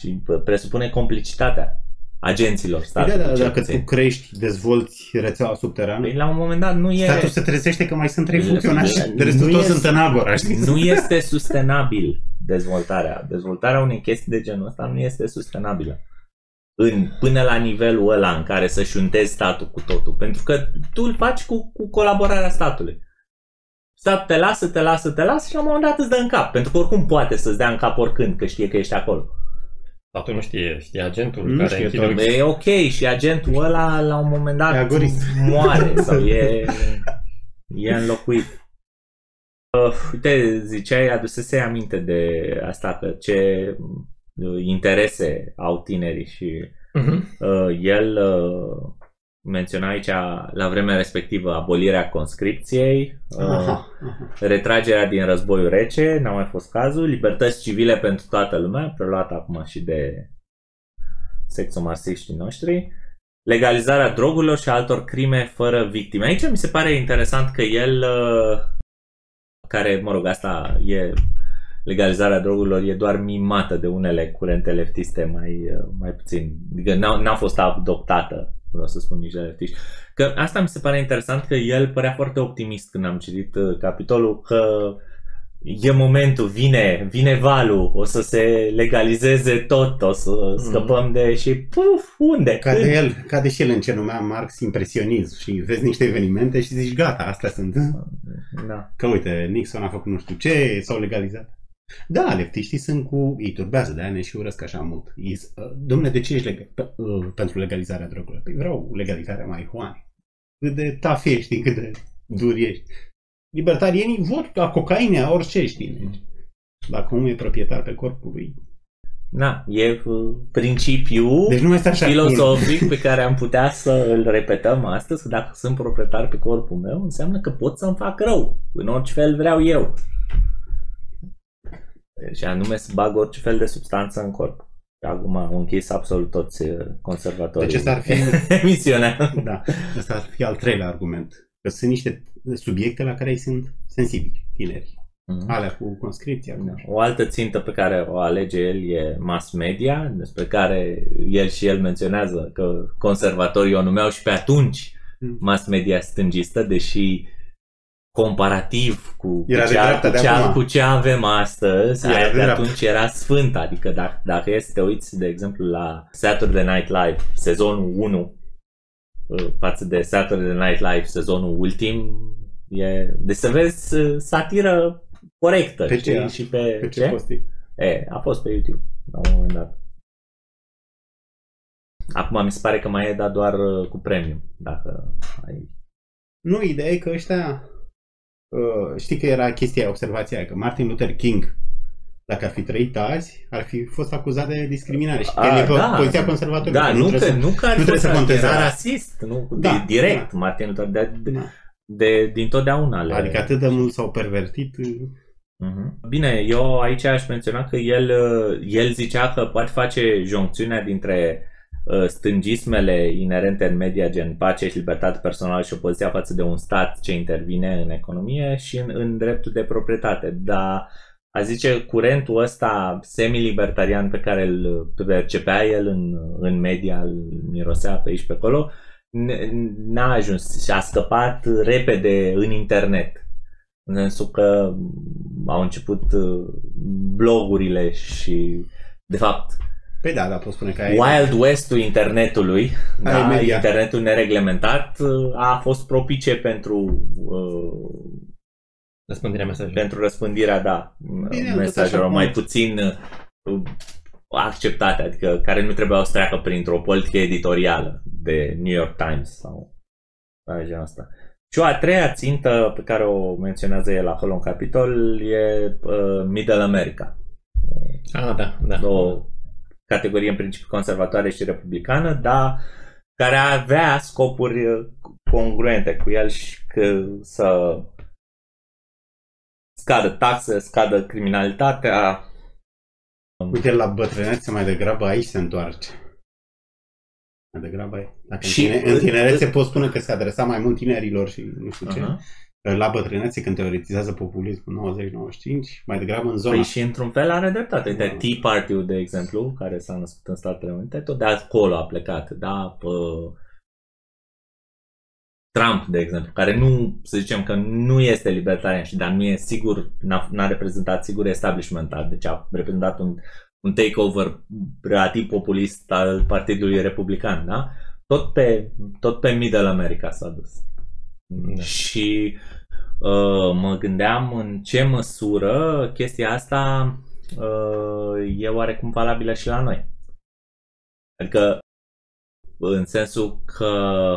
și p- presupune complicitatea agenților Da, statului. da, cel dacă puțin. tu crești, dezvolți rețeaua subterană, Păi, la un moment dat nu e... statul se trezește că mai sunt trei Nu- funcționari și de restul nu toți este- sunt în agora, știi? nu este sustenabil dezvoltarea. Dezvoltarea unei chestii de genul ăsta nu este sustenabilă. În, până la nivelul ăla în care să șuntezi statul cu totul. Pentru că tu îl faci cu, cu colaborarea statului. Statul te lasă, te lasă, te lasă și la un moment dat îți dă în cap. Pentru că oricum poate să-ți dea în cap oricând, că știe că ești acolo. Statul nu știe, știe agentul Nu care știe închide tot. ochii. E ok și agentul ăla la un moment dat E agorist. moare sau e, e înlocuit. Uh, uite, ziceai, adusese aminte de asta, că ce uh, interese au tinerii și Mhm. uh, el uh, menționa aici la vremea respectivă abolirea conscripției, uh, Aha, aha. retragerea din războiul rece, n-a mai fost cazul, libertăți civile pentru toată lumea, preluat acum și de sexomarsiștii noștri, legalizarea drogurilor și altor crime fără victime. Aici mi se pare interesant că el, uh, care, mă rog, asta e legalizarea drogurilor e doar mimată de unele curente leftiste mai, uh, mai puțin. Adică n-a, n-a fost adoptată, vreau să spun nici de leftiști. Că asta mi se pare interesant că el părea foarte optimist când am citit uh, capitolul că e momentul, vine, vine valul, o să se legalizeze tot, o să scăpăm de și puf, unde? Cade Când? el, cade și el în ce numea Marx impresionism și vezi niște evenimente și zici gata, astea sunt. Da. Că uite, Nixon a făcut nu știu ce, s-au legalizat. Da, leftiștii sunt cu... Îi turbează, de-aia ne și urăsc așa mult. Is, domne, de ce ești leg- pe, uh, pentru legalizarea drogurilor? Păi vreau legalizarea marihuanei. Cât de taf ești, cât de dur ești. Libertarienii vodka, cocaine, orice știi. Dacă omul e proprietar pe corpul lui. Na, e uh, principiul Deci nu mai este așa filozofic pe care am putea să îl repetăm astăzi, că dacă sunt proprietar pe corpul meu, înseamnă că pot să-mi fac rău, în orice fel vreau eu. Și anume să bag orice fel de substanță în corp. Acum au închis absolut toți uh, conservatorii. Deci ăsta ar fi, emisiunea. da, ăsta ar fi al treilea argument. Că sunt niște subiecte la care ei sunt sensibili, tinerii. Mhm. Alea cu conscripția. cu Da. O altă țintă pe care o alege el e mass media, despre care el și el menționează că conservatorii o numeau și pe atunci Mm. mass media stângistă, deși comparativ cu, Era cu, de ce, dreapta cu, de ce, acum. cu ce avem astăzi, Era aia de de dreapta. atunci era sfântă. Adică dacă, dacă e să te uiți, de exemplu, la Saturday Night Live, sezonul 1, uh, față de Saturday Night Live, sezonul ultim, e... Deci să vezi uh, satiră corectă, Pe știi? ce? Și pe, Pe ce posti? E, a fost pe YouTube la un moment dat. Acum mi se pare că mai e dat doar uh, cu premium, dacă ai... Nu, ideea e că ăștia... Uh, știi că era chestia, observația aia, că Martin Luther King, dacă ar fi trăit azi, ar fi fost acuzat de discriminare. Și că A, el e pe da. poziția conservatorilor. Da, nu, că, trebuie nu că ar nu fi trebuie să fost- conteze era asta. rasist, nu, Da, de, direct, Martin Luther, de, de, să... de, din totdeauna. Le... Adică atât de mult s-au pervertit. uh, Mhm. Bine, eu aici aș menționa că el, uh, el zicea că poate face joncțiunea dintre uh, stângismele inerente în media, gen pace și libertate personală și opoziția față de un stat ce intervine în economie și în, în dreptul de proprietate. Dar a zice curentul ăsta semi-libertarian pe care îl percepea el în, în media, îl mirosea pe aici pe acolo, n- n-a ajuns și a scăpat repede în internet. În sensul că au început uh, blogurile și, de fapt, Păi da, da, pot spune că ai... Wild West-ul internetului, Ai da, media. internetul nereglementat, uh, a fost propice pentru, uh, Răspândirea mesajului. pentru răspândirea, da, Bine, tot mesajelor așa mai cum- puțin uh, acceptate, adică care nu trebuiau să treacă printr-o politică editorială de New York Times sau de genul ăsta. Și o a treia țintă pe care o menționează el acolo în capitol e uh, Middle America. Ah, da, da. o categorie în principiu conservatoare și republicană, dar care avea scopuri uh, congruente cu el și că să scadă taxe, scadă criminalitatea. Uite, la bătrânețe mai degrabă aici se întoarce. Mai degrabă aici. Dacă Și- și... în, tine, în tinerețe pot spune că se adresa mai mult tinerilor și nu știu ce. Aha. la bătrânețe când teoretizează populismul 90-95, mai degrabă în zona... Păi și într-un fel are dreptate. Uite, Da. Tea Party-ul, de exemplu, care s-a născut în Statele Unite, tot de acolo a plecat. Da? Pă... Trump, de exemplu, care nu, să zicem că nu este libertarian și dar nu e sigur, n-a, n-a reprezentat sigur establishment, deci a reprezentat un, un takeover relativ populist al Partidului Republican, da? Tot pe, tot pe Middle America s-a dus. Da. Și uh, mă gândeam în ce măsură chestia asta uh, e oarecum valabilă și la noi. Adică în sensul că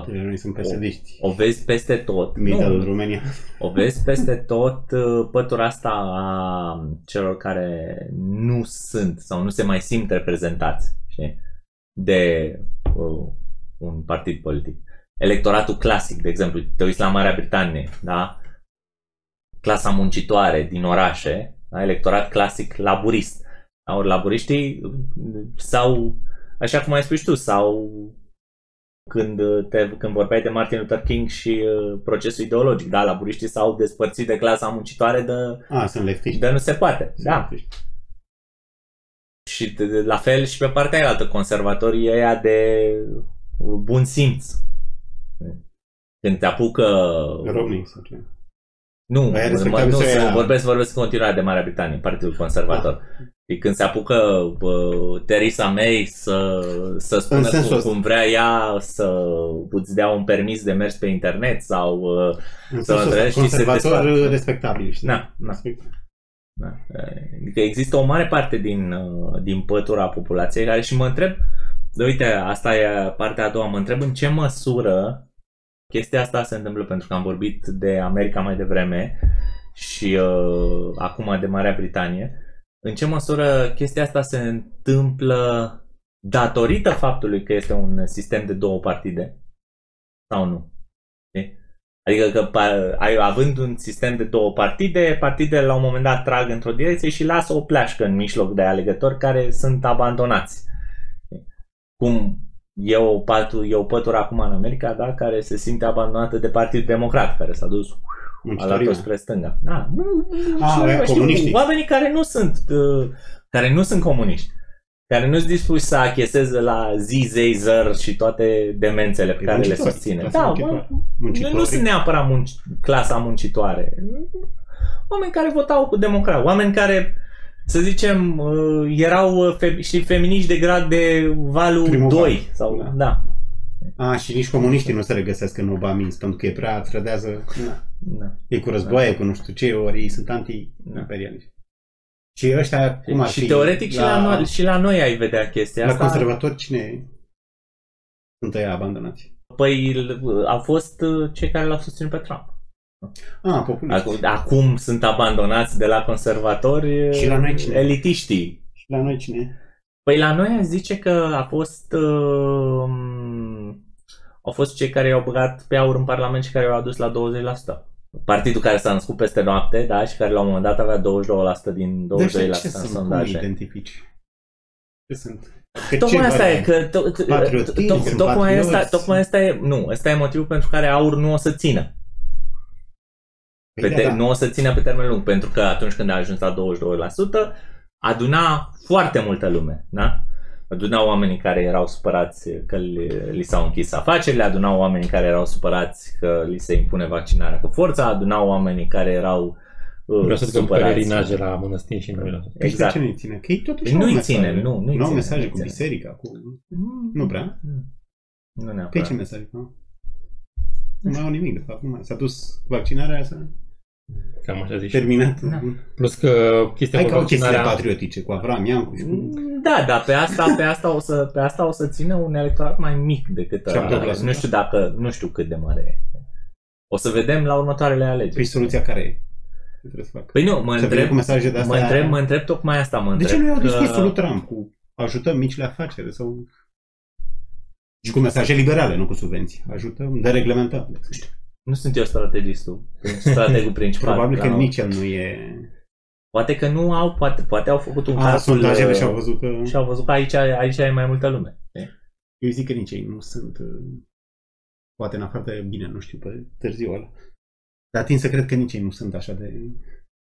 Noi sunt pesediști. o vezi peste tot. Middle Nu, România. o vezi peste tot uh, pătura asta a celor care nu sunt sau nu se mai simt reprezentați știi? de uh, un partid politic. Electoratul clasic, de exemplu, te uiți la Marea Britanie, da? Clasa muncitoare din orașe, da? electorat clasic laburist. Da? Ori laburiștii sau, așa cum ai spus tu, sau când, te, când vorbeai de Martin Luther King și uh, procesul ideologic, da, laburiștii s-au despărțit de clasa muncitoare de, A, sunt leftiști. de nu se poate. Sunt Da. leftiști. Și de, de, la fel și pe partea altă, conservatorii ăia de bun simț. Când te apucă... Romnii sau ce? Nu, Aia mă, respectabil nu să să ia- vorbesc, vorbesc în continuare de Marea Britanie, Partidul Conservator. E când se apucă bă, Theresa May să, să spună sensul cum, ăsta. cum vrea ea să îți dea un permis de mers pe internet sau... uh, În Să mă sensul ăsta, întrebi și se conservator despart. respectabil, știi? Da, da. Respect- Da. Adică există o mare parte din, uh, din pătura populației care și mă întreb, de uite, asta e partea a doua, mă întreb în ce măsură chestia asta se întâmplă pentru că am vorbit de America mai devreme și uh, acum de Marea Britanie, în ce măsură chestia asta se întâmplă datorită faptului că este un sistem de două partide sau nu? Știi? Adică că pa- ai, având un sistem de două partide, partidele la un moment dat trag într-o direcție și lasă o pleașcă în mijloc de alegători care sunt abandonați. Cum e o, patu, e o pătură acum în America, da, care se simte abandonată de Partidul Democrat, care s-a dus Muncitorii, alat spre stânga. Da, nu, nu, Ah, știu, aia, știu, comuniștii. oamenii care nu sunt uh, care nu sunt comuniști, care nu sunt dispuși să acheseze la zi, zei, zăr și toate demențele pe E care le muncitori, susține. clasa Da, muncitoare. oameni- nu, muncitorii. nu sunt neapărat munci, clasa muncitoare. Oameni care votau cu democrat, oameni care, să zicem, uh, erau uh, fe- și feminiști de grad de valul Primul 2. val, Sau, da. da. A, și nici comuniștii nu se regăsesc în Obamins, pentru că e prea trădează. Da. da. E cu războaie, cu nu știu ce, ori ei sunt anti-imperialiști. Și ăștia, cum ar și fi? teoretic și, la noi, și la noi ai vedea chestia la asta. conservatori cine sunt ăia abandonați? Păi l- au fost uh, cei care l-au susținut pe Trump. A, populiști. Acum, acum sunt abandonați de la conservatori uh, Și la noi cine? elitiștii. Și la noi cine? Păi la noi aș zice că a fost uh, au fost cei care i-au băgat pe aur în Parlament și care i-au adus la 20%. Partidul care s-a născut peste noapte, da, și care la un moment dat avea 22% din 22% Deci ce în sunt? Cum îi sondaje. identifici? Ce sunt? Că Tocmai ce asta e, variante? că to- to- Patriotism, to- sunt tocmai asta, patrioți. tocmai asta e, nu, ăsta e motivul pentru care aur nu o să țină. Păi Pe da, te- da. Nu o să țină pe termen lung, pentru că atunci când a ajuns la 22%, aduna foarte multă lume, da? Adunau oamenii care erau supărați că li, li s-au închis afacerile, adunau oamenii care erau supărați că li se impune vaccinarea cu forța, adunau oamenii care erau uh, Vreau să ducem supărați. pelerinaje la mănăstiri și noi la Păi Exact. de ce nu-i ține? Că ei totuși Păi au nu-i mesaje. ține, nu, nu-i Nu au ține, mesaje nu-i cu ține. biserica, cu... Mm, Nu prea. Nu Pe neapărat. ce mesaje? Nu? Nu au nimic, de fapt. Nu mai. S-a dus vaccinarea, s-a Cam așa zici. terminat. Da. Plus că chestia Hai cu ca o chestiile vaccinarea... patriotice, cu Avram Iancu și cu... Mm, Da, dar pe asta, pe asta, o să, pe asta o să țină un electorat mai mic decât Și am ăla. tot Nu știu dacă, nu știu cât de mare e. O să vedem la următoarele alegeri. Păi soluția care e? Ce trebuie să fac? Păi nu, mă Să vină întreb, cu mesaje de mă astea... întreb, mă întreb tocmai asta, mă De întreb. ce nu iau că- discursul lui Trump cu ajutăm micile afaceri sau... Și cu mesaje liberale, nu cu subvenții. Ajutăm, dereglementăm. de exemplu. Nu sunt eu strategistul, strategul principal. Probabil că da. nici el nu e... Poate că nu au, poate, poate au făcut un A, calcul sondajele uh, și-au văzut că... și au văzut că aici, aici e mai multă lume. știi? Eu zic că nici ei nu sunt... uh, Poate în afară de bine, nu știu, pe târziu ăla. Dar tind să cred că nici ei nu sunt așa de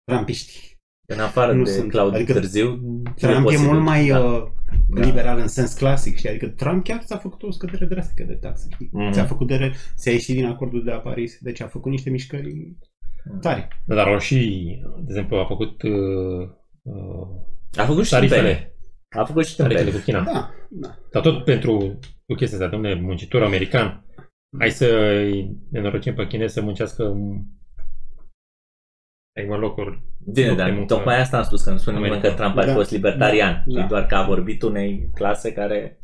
trampiști. În afară Nu de sunt. Claudiu Adică Târziu, Trump e posibil, mult mai da. uh, Da. liberal în sens clasic, știi? Adică Trump chiar s-a făcut o scădere drastică de taxe. știi? Mhm. Ți-a făcut de re... ți-a ieșit din acordul de la Paris, deci a făcut niște mișcări tari. Da, Dar au și, de exemplu, a făcut uh, uh, A făcut și tarifele, tâmpele. A făcut și tarifele tâmpele. cu China. Da, da. Dar tot pentru cu chestia asta, domnule, muncitor american, hai să ne norocim pe chinezi să muncească în ai mă locuri. Bine, loc dar de muncă. tocmai asta am spus, că nu spune nimeni că American. Trump a Da. fost libertarian, Da. ci doar că a vorbit unei clase care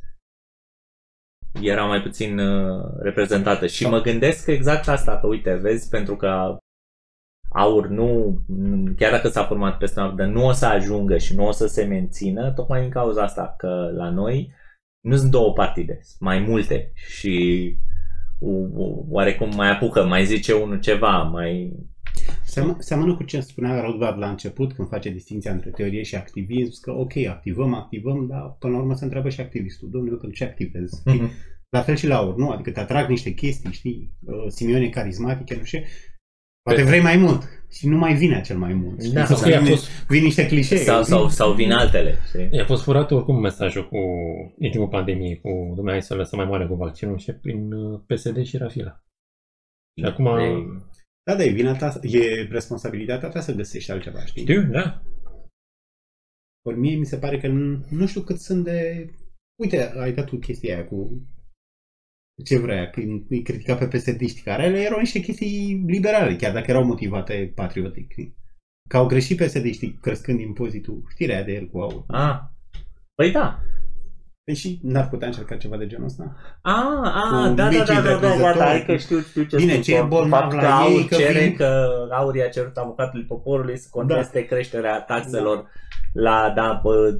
era mai puțin uh, reprezentată. Și Da. mă gândesc că exact asta, că uite, vezi, pentru că aur nu, chiar dacă s-a format peste noapte, dar nu o să ajungă și nu o să se mențină, tocmai din cauza asta, că la noi nu sunt două partide, sunt mai multe și o- o- oarecum mai apucă, mai zice unul ceva, mai... Seamă, seamănă cu ce spunea Rothbard la început, când face distinția între teorie și activism, că ok, activăm, activăm, dar până la urmă se întreabă și activistul. Domnule, eu când ce activez? Mhm. La fel și la ori, nu? Adică te atrag niște chestii, știi? Uh, Simione carismatice, nu știu. Poate vrei mai mult și nu mai vine acel mai mult. știi? Da, Sau Sau că i-a vin, fost, vin niște clișee. Sau, sau, sau vin altele, știi? i-a fost furat oricum mesajul cu, în timpul pandemiei, cu domnule, hai să lăsăm mai mare cu vaccinul și prin uh, PSD și Rafila. Și acum, Ei, Da, da, e vina ta, e responsabilitatea ta să găsești altceva, știi? știu, da, Ori mie mi se pare că nu, nu știu cât sunt de... Uite, ai dat tu chestia aia cu ce vrea, când îi critica pe psd care ele erau niște chestii liberale, chiar dacă erau motivate patriotic. știi? Că au greșit psd crescând impozitul, știrea de el cu aur. A, păi da. Deși n-ar putea încerca ceva de genul ăsta. A, a, Cu da, da, micii da, da, da, da, întreprinzători. da, hai că știu, știu ce Bine, spun, ce e că bolnav fapt la că ei, Aur că cere vin- că Aur a cerut avocatului poporului să conteste creșterea taxelor la, da, bă,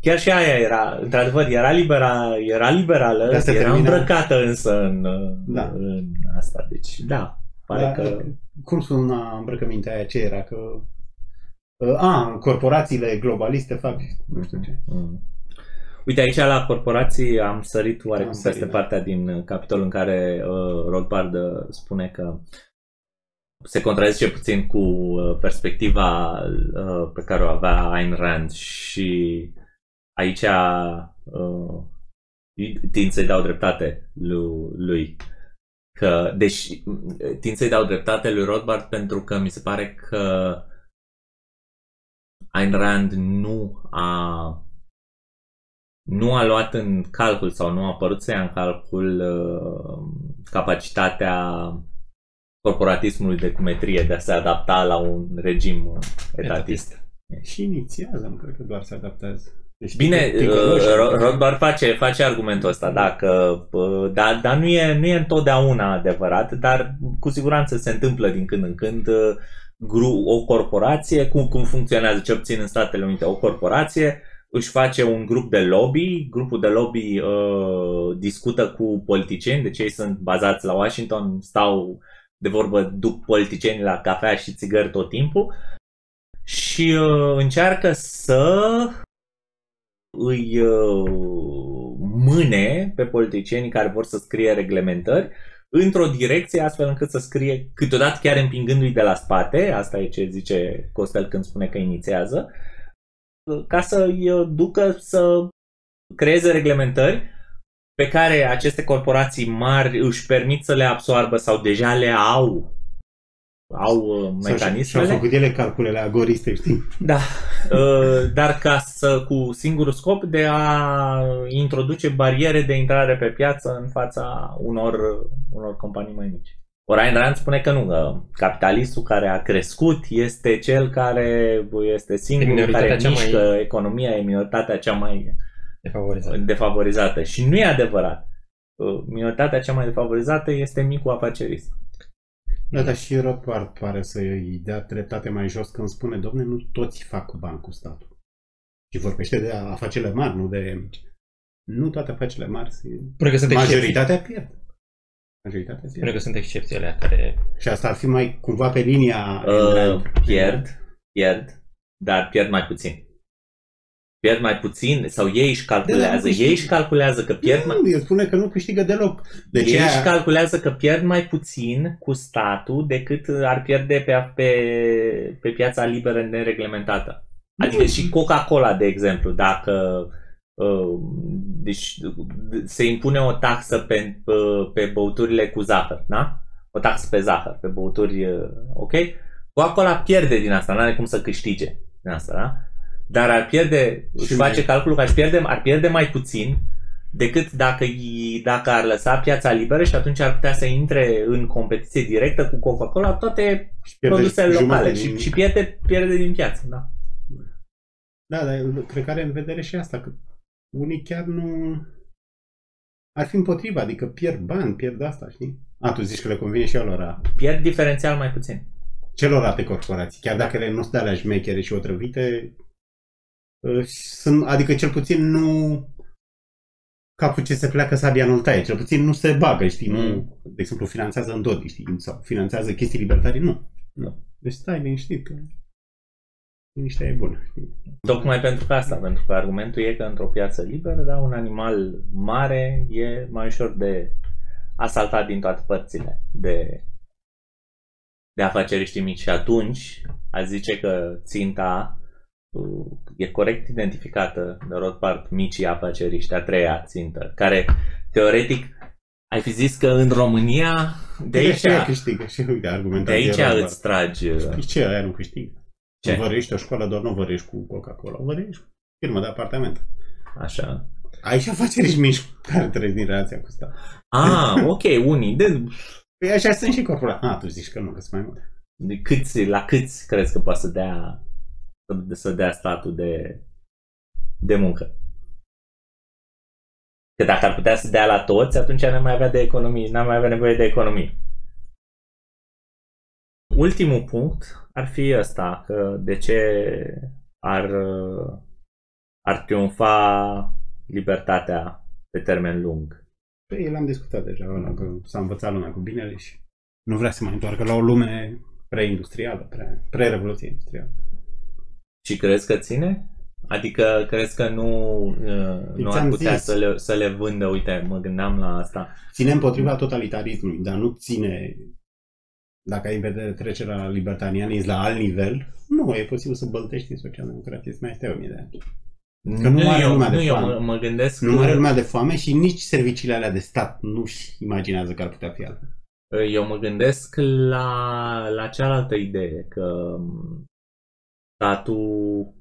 chiar și aia era, într-adevăr, era, libera, era liberală, Da, se era termina. îmbrăcată însă în, Da. în asta, deci, da, pare Dar, că... Cum suna îmbrăcămintea aia? Ce era? Că... A, corporațiile globaliste fac nu știu ce. Mm. Uite, aici la corporații am sărit oarecum Am sărit, peste da. partea din uh, capitolul în care uh, Rothbard uh, spune că se contrazice puțin cu uh, perspectiva uh, pe care o avea Ayn Rand și aici uh, tind să-i dau dreptate lui, lui. Că, deși tind să-i dau dreptate lui Rothbard pentru că mi se pare că Ayn Rand nu a nu a luat în calcul sau nu a părut să ia în calcul uh, capacitatea corporatismului de cumetrie de a se adapta la un regim etatist. Și inițiază, nu cred că doar se adaptează. Deci, Bine, tic- ticăloși, uh, Ro- adică- Rothbard face, face argumentul ăsta, da, că, uh, dar, dar nu, e, nu e întotdeauna adevărat, dar cu siguranță se întâmplă din când în când uh, gru- o corporație, cum, cum funcționează ce obțin în Statele Unite, o corporație își face un grup de lobby, grupul de lobby uh, discută cu politicieni, deci ei sunt bazați la Washington, stau de vorbă, duc politicienii la cafea și țigări tot timpul. Și uh, încearcă să îi uh, mâne pe politicienii care vor să scrie reglementări într-o direcție astfel încât să scrie câteodată chiar împingându-i de la spate, asta e ce zice Costel când spune că inițiază, ca să îi ducă să creeze reglementări pe care aceste corporații mari își permit să le absoarbă sau deja le au au uh, Sau și- mecanismele. Și-au făcut ele calculele agoriste, știi? Da, uh, dar ca să cu singurul scop de a introduce bariere de intrare pe piață în fața unor, unor companii mai mici. Ori Ayn Rand spune că nu, că capitalistul care a crescut este cel care este singurul minoritatea care cea mai- mișcă economia, e minoritatea cea mai defavorizat. defavorizată. Și nu e adevărat. Uh, Minoritatea cea mai defavorizată este micul afacerist. Da, dar și Rothbard pare să îi dea dreptate mai jos când spune, domne, nu toți fac cu bani cu statul. Și vorbește de afacerile mari, nu de mici. Nu toate afacerile mari, se... Spune că sunt excepții. majoritatea pierd. Majoritatea Spune pierd. că sunt excepțiile care... Și asta ar fi mai cumva pe linia... Uh, pierd, pierd, dar pierd mai puțin. Pierd mai puțin sau ei își calculează, Da, ei își calculează că pierd mai... Nu, el spune că nu câștigă deloc. De Deci ce ei își calculează că pierd mai puțin cu statul decât ar pierde pe, pe, pe piața liberă nereglementată. Adică și Coca-Cola, de exemplu, dacă uh, deci, se impune o taxă pe, pe, pe băuturile cu zahăr, da? O taxă pe zahăr, pe băuturi, uh, ok? Coca-Cola pierde din asta, nu are cum să câștige din asta, da? Dar ar pierde, își mai- face calculul că ar pierde, ar pierde mai puțin decât dacă, i- dacă ar lăsa piața liberă și atunci ar putea să intre în competiție directă cu Coca-Cola toate Și pierde produsele jumătate locale din- și, și pierde, pierde din piață, da. Da, dar eu cred că are în vedere și asta, că unii chiar nu... Ar fi împotriva, adică pierd bani, pierd asta, știi? A, tu zici că le convine și alora, Pierd diferențial mai puțin. celorlalte corporații, chiar dacă ele nu sunt alea șmechere și otrăvite, uh, sunt, adică cel puțin nu capul ce se pleacă sabia nu-l taie, cel puțin nu se bagă, știi, nu, Mm. de exemplu, finanțează în tot, știi, sau finanțează chestii libertarii, nu. Nu. Deci stai liniștit că liniștea e bună, știi? Tocmai pentru că asta, pentru că argumentul e că într-o piață liberă, da, un animal mare e mai ușor de asaltat din toate părțile de, de afaceriștii mici și atunci a zice că ținta uh, e corect identificată de Rothbard micii afaceriști, a treia țintă, care teoretic ai fi zis că în România de aici, și aia câștigă și uite, de argumentația aici Rothbard. îți tragi uh, Păi ce, aia nu câștigă. Ce? Nu vărești o școală, doar nu vărești cu Coca-Cola, vărești cu firmă de apartament. așa. Aici afaceri și mici care trăiesc din relația cu stat. Ah, ok, unii. De, Păi așa sunt și corporații. Ah, tu zici că nu, că sunt mai multe. de câți, la câți crezi că poate să dea, să- să dea statul de, de muncă? Că dacă ar putea să dea la toți, atunci n-am mai avea de economie, n-am mai avea nevoie de economie. Ultimul punct ar fi ăsta, că de ce ar, ar triumfa libertatea pe termen lung. Păi el am discutat deja, ăla, că s-a învățat lumea cu binele și nu vrea să mai întoarcă la o lume pre-industrială, pre- pre-revoluție industrială. Și crezi că ține? Adică crezi că nu, uh, nu ar ți-am putea zis. să le, să le vândă? Uite, mă gândeam la asta. Ține împotriva totalitarismului, dar nu ține, dacă ai în vedere trecerea la libertarianism la alt nivel, nu, e posibil să băltești în social-democratism mai este o mie de ani. Că nu are eu, lumea de nu, eu foame. mă, mă gândesc Nu că- are lumea de foame și nici serviciile alea de stat nu-și imaginează că ar putea fi altfel. Eu mă gândesc la, la cealaltă idee, că m, statul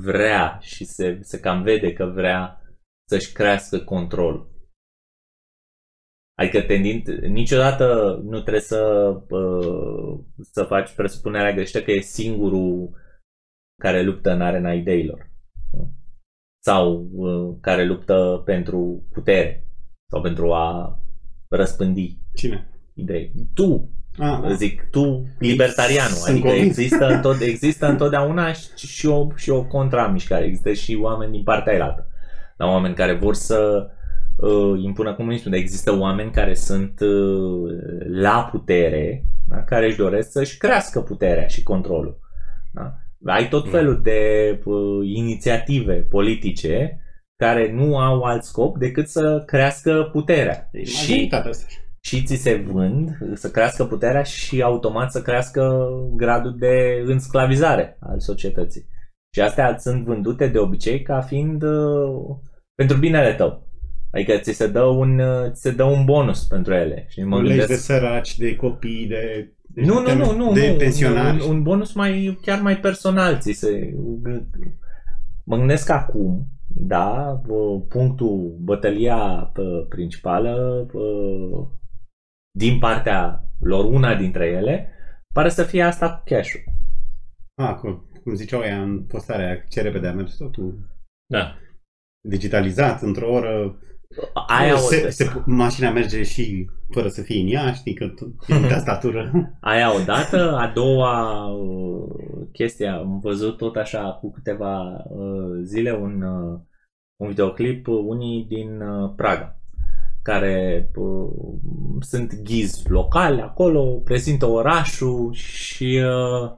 vrea și se, se cam vede că vrea să-și crească control. Adică tendind, niciodată nu trebuie să, uh, să faci presupunerea greșită că e singurul care luptă în arena ideilor. Sau uh, care luptă pentru putere sau pentru a răspândi Cine? idei. Tu, Ah, zic, tu, libertarianul. Sunt adică convins. există, întot, există întotdeauna și, și, o, și o contramișcare. Există și oameni din partea aia La oameni care vor să uh, impună comunismul. Dar există oameni care sunt uh, la putere, da? care își doresc să-și crească puterea și controlul. Da? Ai tot Mm. felul de uh, inițiative politice care nu au alt scop decât să crească puterea. Și Majoritatea asta. și ți se vând să crească puterea și automat să crească gradul de însclavizare al societății. Și astea sunt vândute de obicei ca fiind uh, pentru binele tău. Adică ți se dă un, uh, ți se dă un bonus pentru ele. Și mă Mă legi de gândesc... săraci, de copii, de... de Nu, nu, nu, nu, de nu, pensionari. Un, un bonus mai, chiar mai personal. Ți se... Mă gândesc acum, da, uh, punctul, bătălia uh, principală uh, din partea lor, una dintre ele, pare să fie asta cu cash-ul. Ah, cum, cum ziceau ea în postarea, ce repede a mers totul Da. digitalizat, într-o oră Aia, se, o, se, mașina merge și fără să fie în ea, știi că tot e tastatură. aia odată, a doua uh, chestie, am văzut tot așa cu câteva uh, zile un, uh, un videoclip, uh, unii din uh, Praga, care uh, sunt ghizi locali acolo, prezintă orașul și uh,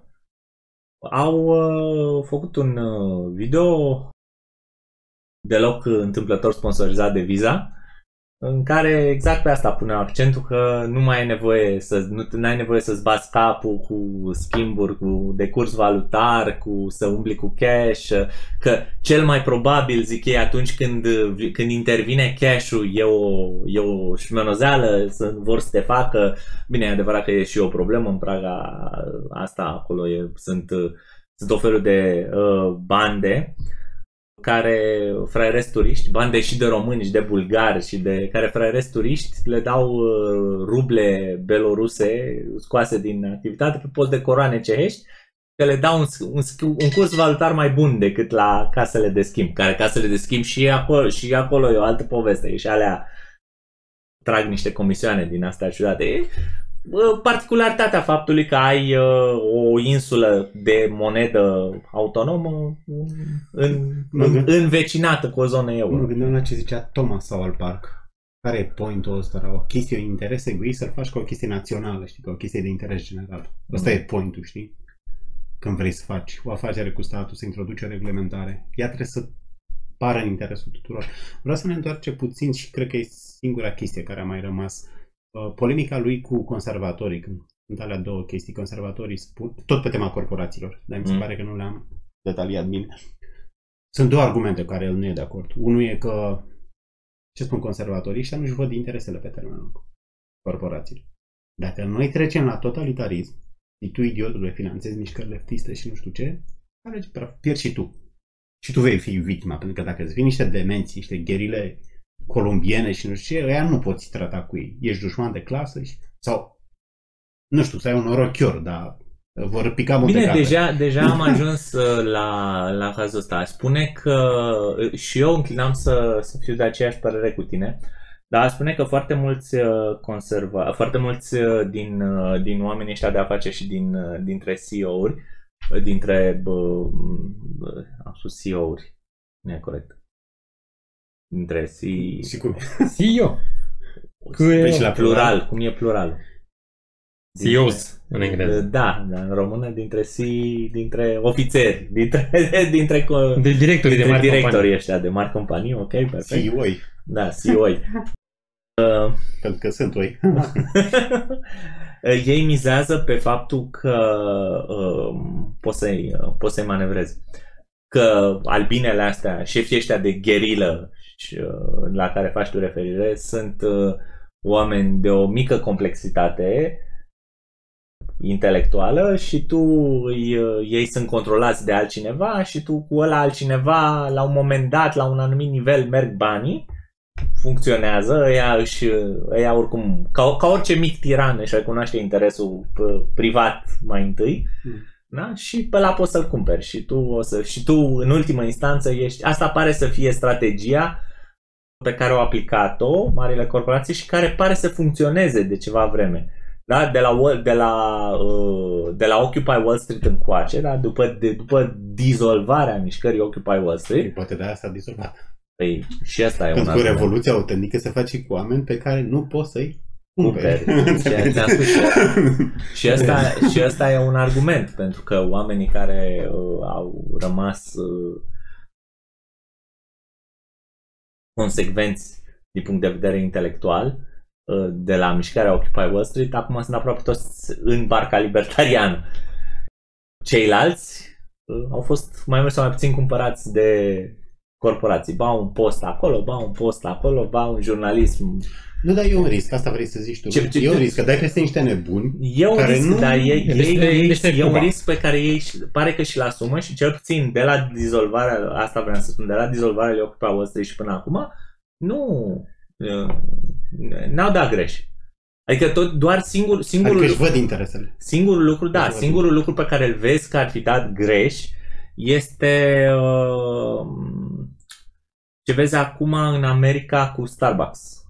au uh, făcut un uh, video deloc întâmplător sponsorizat de Visa, în care exact pe asta puneau accentul că nu mai ai nevoie să nu ai nevoie să-ți bați capul cu schimburi, cu decurs valutar, cu să umbli cu cash, că cel mai probabil, zic ei, atunci când, când intervine cash-ul e o, e o șmenozeală, să vor să te facă, bine, e adevărat că e și o problemă în Praga asta, acolo e, sunt, sunt o felul de uh, bande, uh, care fraieresc turiști, bande și de români și de bulgari și de care fraieresc turiști, le dau uh, ruble beloruse scoase din activitate pe post de coroane cehești, că le dau un, un, un curs valutar mai bun decât la casele de schimb, care casele de schimb și acolo, și acolo e o altă poveste, și alea trag niște comisioane din astea ciudate particularitatea faptului că ai uh, o insulă de monedă autonomă în, în, învecinată cu o zonă euro. Mă gândeam la ce zicea Thomas sau al Park. Care e pointul ăsta? O chestie de interes egoist să-l faci ca o chestie națională, știi, ca o chestie de interes general. Ăsta mm. e pointul, știi? Când vrei să faci o afacere cu statul, să introduci o reglementare. Ea trebuie să pară în interesul tuturor. Vreau să ne întoarce puțin și cred că e singura chestie care a mai rămas Uh, polemica lui cu conservatorii, când sunt alea două chestii, conservatorii spun, tot pe tema corporațiilor, dar mi se mm. pare că nu le-am detaliat bine. Sunt două argumente cu care el nu e de acord. Unul e că, ce spun conservatorii, și nu-și văd interesele pe termen lung, corporațiile. Dacă noi trecem la totalitarism, și tu, idiotule, finanțezi mișcări leftiste și nu știu ce, alegi, pierzi și tu. Și tu vei fi victima, pentru că dacă îți vin niște demenți, niște gherile colombiene și nu știu ce, ăia nu poți trata cu ei. Ești dușman de clasă și, sau, nu știu, să ai un orochior, dar vor pica multe Bine, deja, deja am ajuns uh, la, la cazul ăsta. Spune că uh, și eu înclinam să, să fiu de aceeași părere cu tine, dar spune că foarte mulți uh, conserva, foarte mulți din, din oamenii ăștia de afaceri și din, dintre CEO-uri, dintre, am spus CEO-uri, nu e corect, între si... Și cum? CEO. Păi și la plural, cum e plural? CEOs în engleză. Da, dar în română dintre si, dintre ofițeri, dintre, dintre, de directori dintre de mari directorii companii. ăștia de mari companii, ok, perfect. CEO-i. Da, CEO-i. uh, Pentru că sunt oi. ei mizează pe faptul că uh, poți să-i, uh, poți să-i manevrezi. Că albinele astea, șefii ăștia de gherilă Uh, la care faci tu referire sunt uh, oameni de o mică complexitate intelectuală și tu îi, uh, ei sunt controlați de altcineva și tu cu ăla altcineva la un moment dat, la un anumit nivel merg banii, funcționează, ăia, își, ăia oricum, ca, ca orice mic tiran își recunoaște interesul privat mai întâi, mm. Da? Și pe la poți să-l cumperi și tu, o să, și tu în ultimă instanță ești, asta pare să fie strategia pe care au aplicat-o marile corporații și care pare să funcționeze de ceva vreme. Da? De, la, de, la, uh, de la Occupy Wall Street încoace, da? după, de, după dizolvarea mișcării Occupy Wall Street. Poate de asta a dizolvat. Păi, și asta e Pentru un că revoluția autentică se face cu oameni pe care nu poți să-i cumperi. și, și, asta, și asta e un argument, pentru că oamenii care uh, au rămas uh, consecvenți din punct de vedere intelectual uh, de la mișcarea Occupy Wall Street, acum sunt aproape toți în barca libertariană. Ceilalți uh, au fost mai mult sau mai puțin cumpărați de corporații. Ba un post acolo, ba un post acolo, ba un jurnalism. Nu, dar e un risc, asta vrei să zici tu. Ce, ce, e un risc, că dai peste niște nebuni E un care risc, nu... dar ei, ei, ei, ei, e un risc pe care ei pare că și-l asumă și cel puțin de la dizolvarea, asta vreau să spun, de la dizolvarea lui Occupy Wall Street și până acum, nu, n-au dat greș. Adică tot doar singur, singurul adică lucru, văd interesele. Singurul lucru, da, singurul lucru pe care îl vezi că ar fi dat greș este uh, ce vezi acum în America cu Starbucks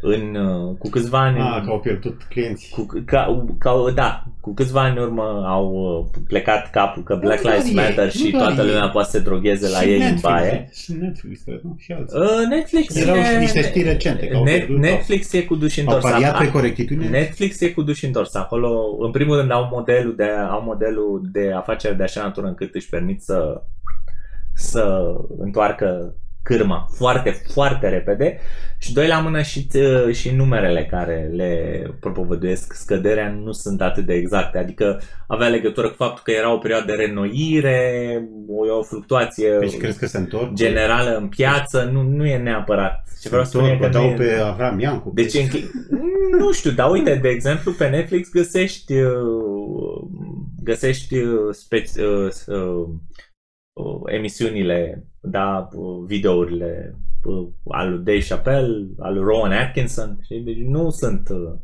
în, uh, cu câțiva ani... Ah, că au pierdut clienții. Cu, ca, ca, da, cu câțiva ani în urmă au uh, plecat capul că Black doar Lives ei, Matter nu și doar toată ei. lumea poate să se drogheze la Și ei în Netflix, baie. Și Netflix, nu? Și alții. Uh, Netflix Erau e, și niște știri recente, că au Net, pierdut, Netflix e cu duși Au întors. pariat Acum- pe corectitudine? Netflix e cu duși întors. Acolo, în primul rând, au modelul de, au modelul de afaceri de așa natură încât își permit să, să întoarcă cârma foarte, foarte repede și doi la mână și, ți- și numerele care le propovăduiesc scăderea nu sunt atât de exacte, adică avea legătură cu faptul că era o perioadă de renoire, o, o fluctuație Deci crezi că se întorc? generală în piață, nu, nu e neapărat. Ce Se vreau să spun e întorc, că o nu dau e- pe Avram Iancu. deci, închi... nu știu, dar uite, de exemplu, pe Netflix găsești uh, găsești uh, spe- uh, uh, uh, emisiunile, da, uh, videourile uh, al lui Dave Chappelle, al lui Rowan Atkinson, știi? Deci nu sunt uh,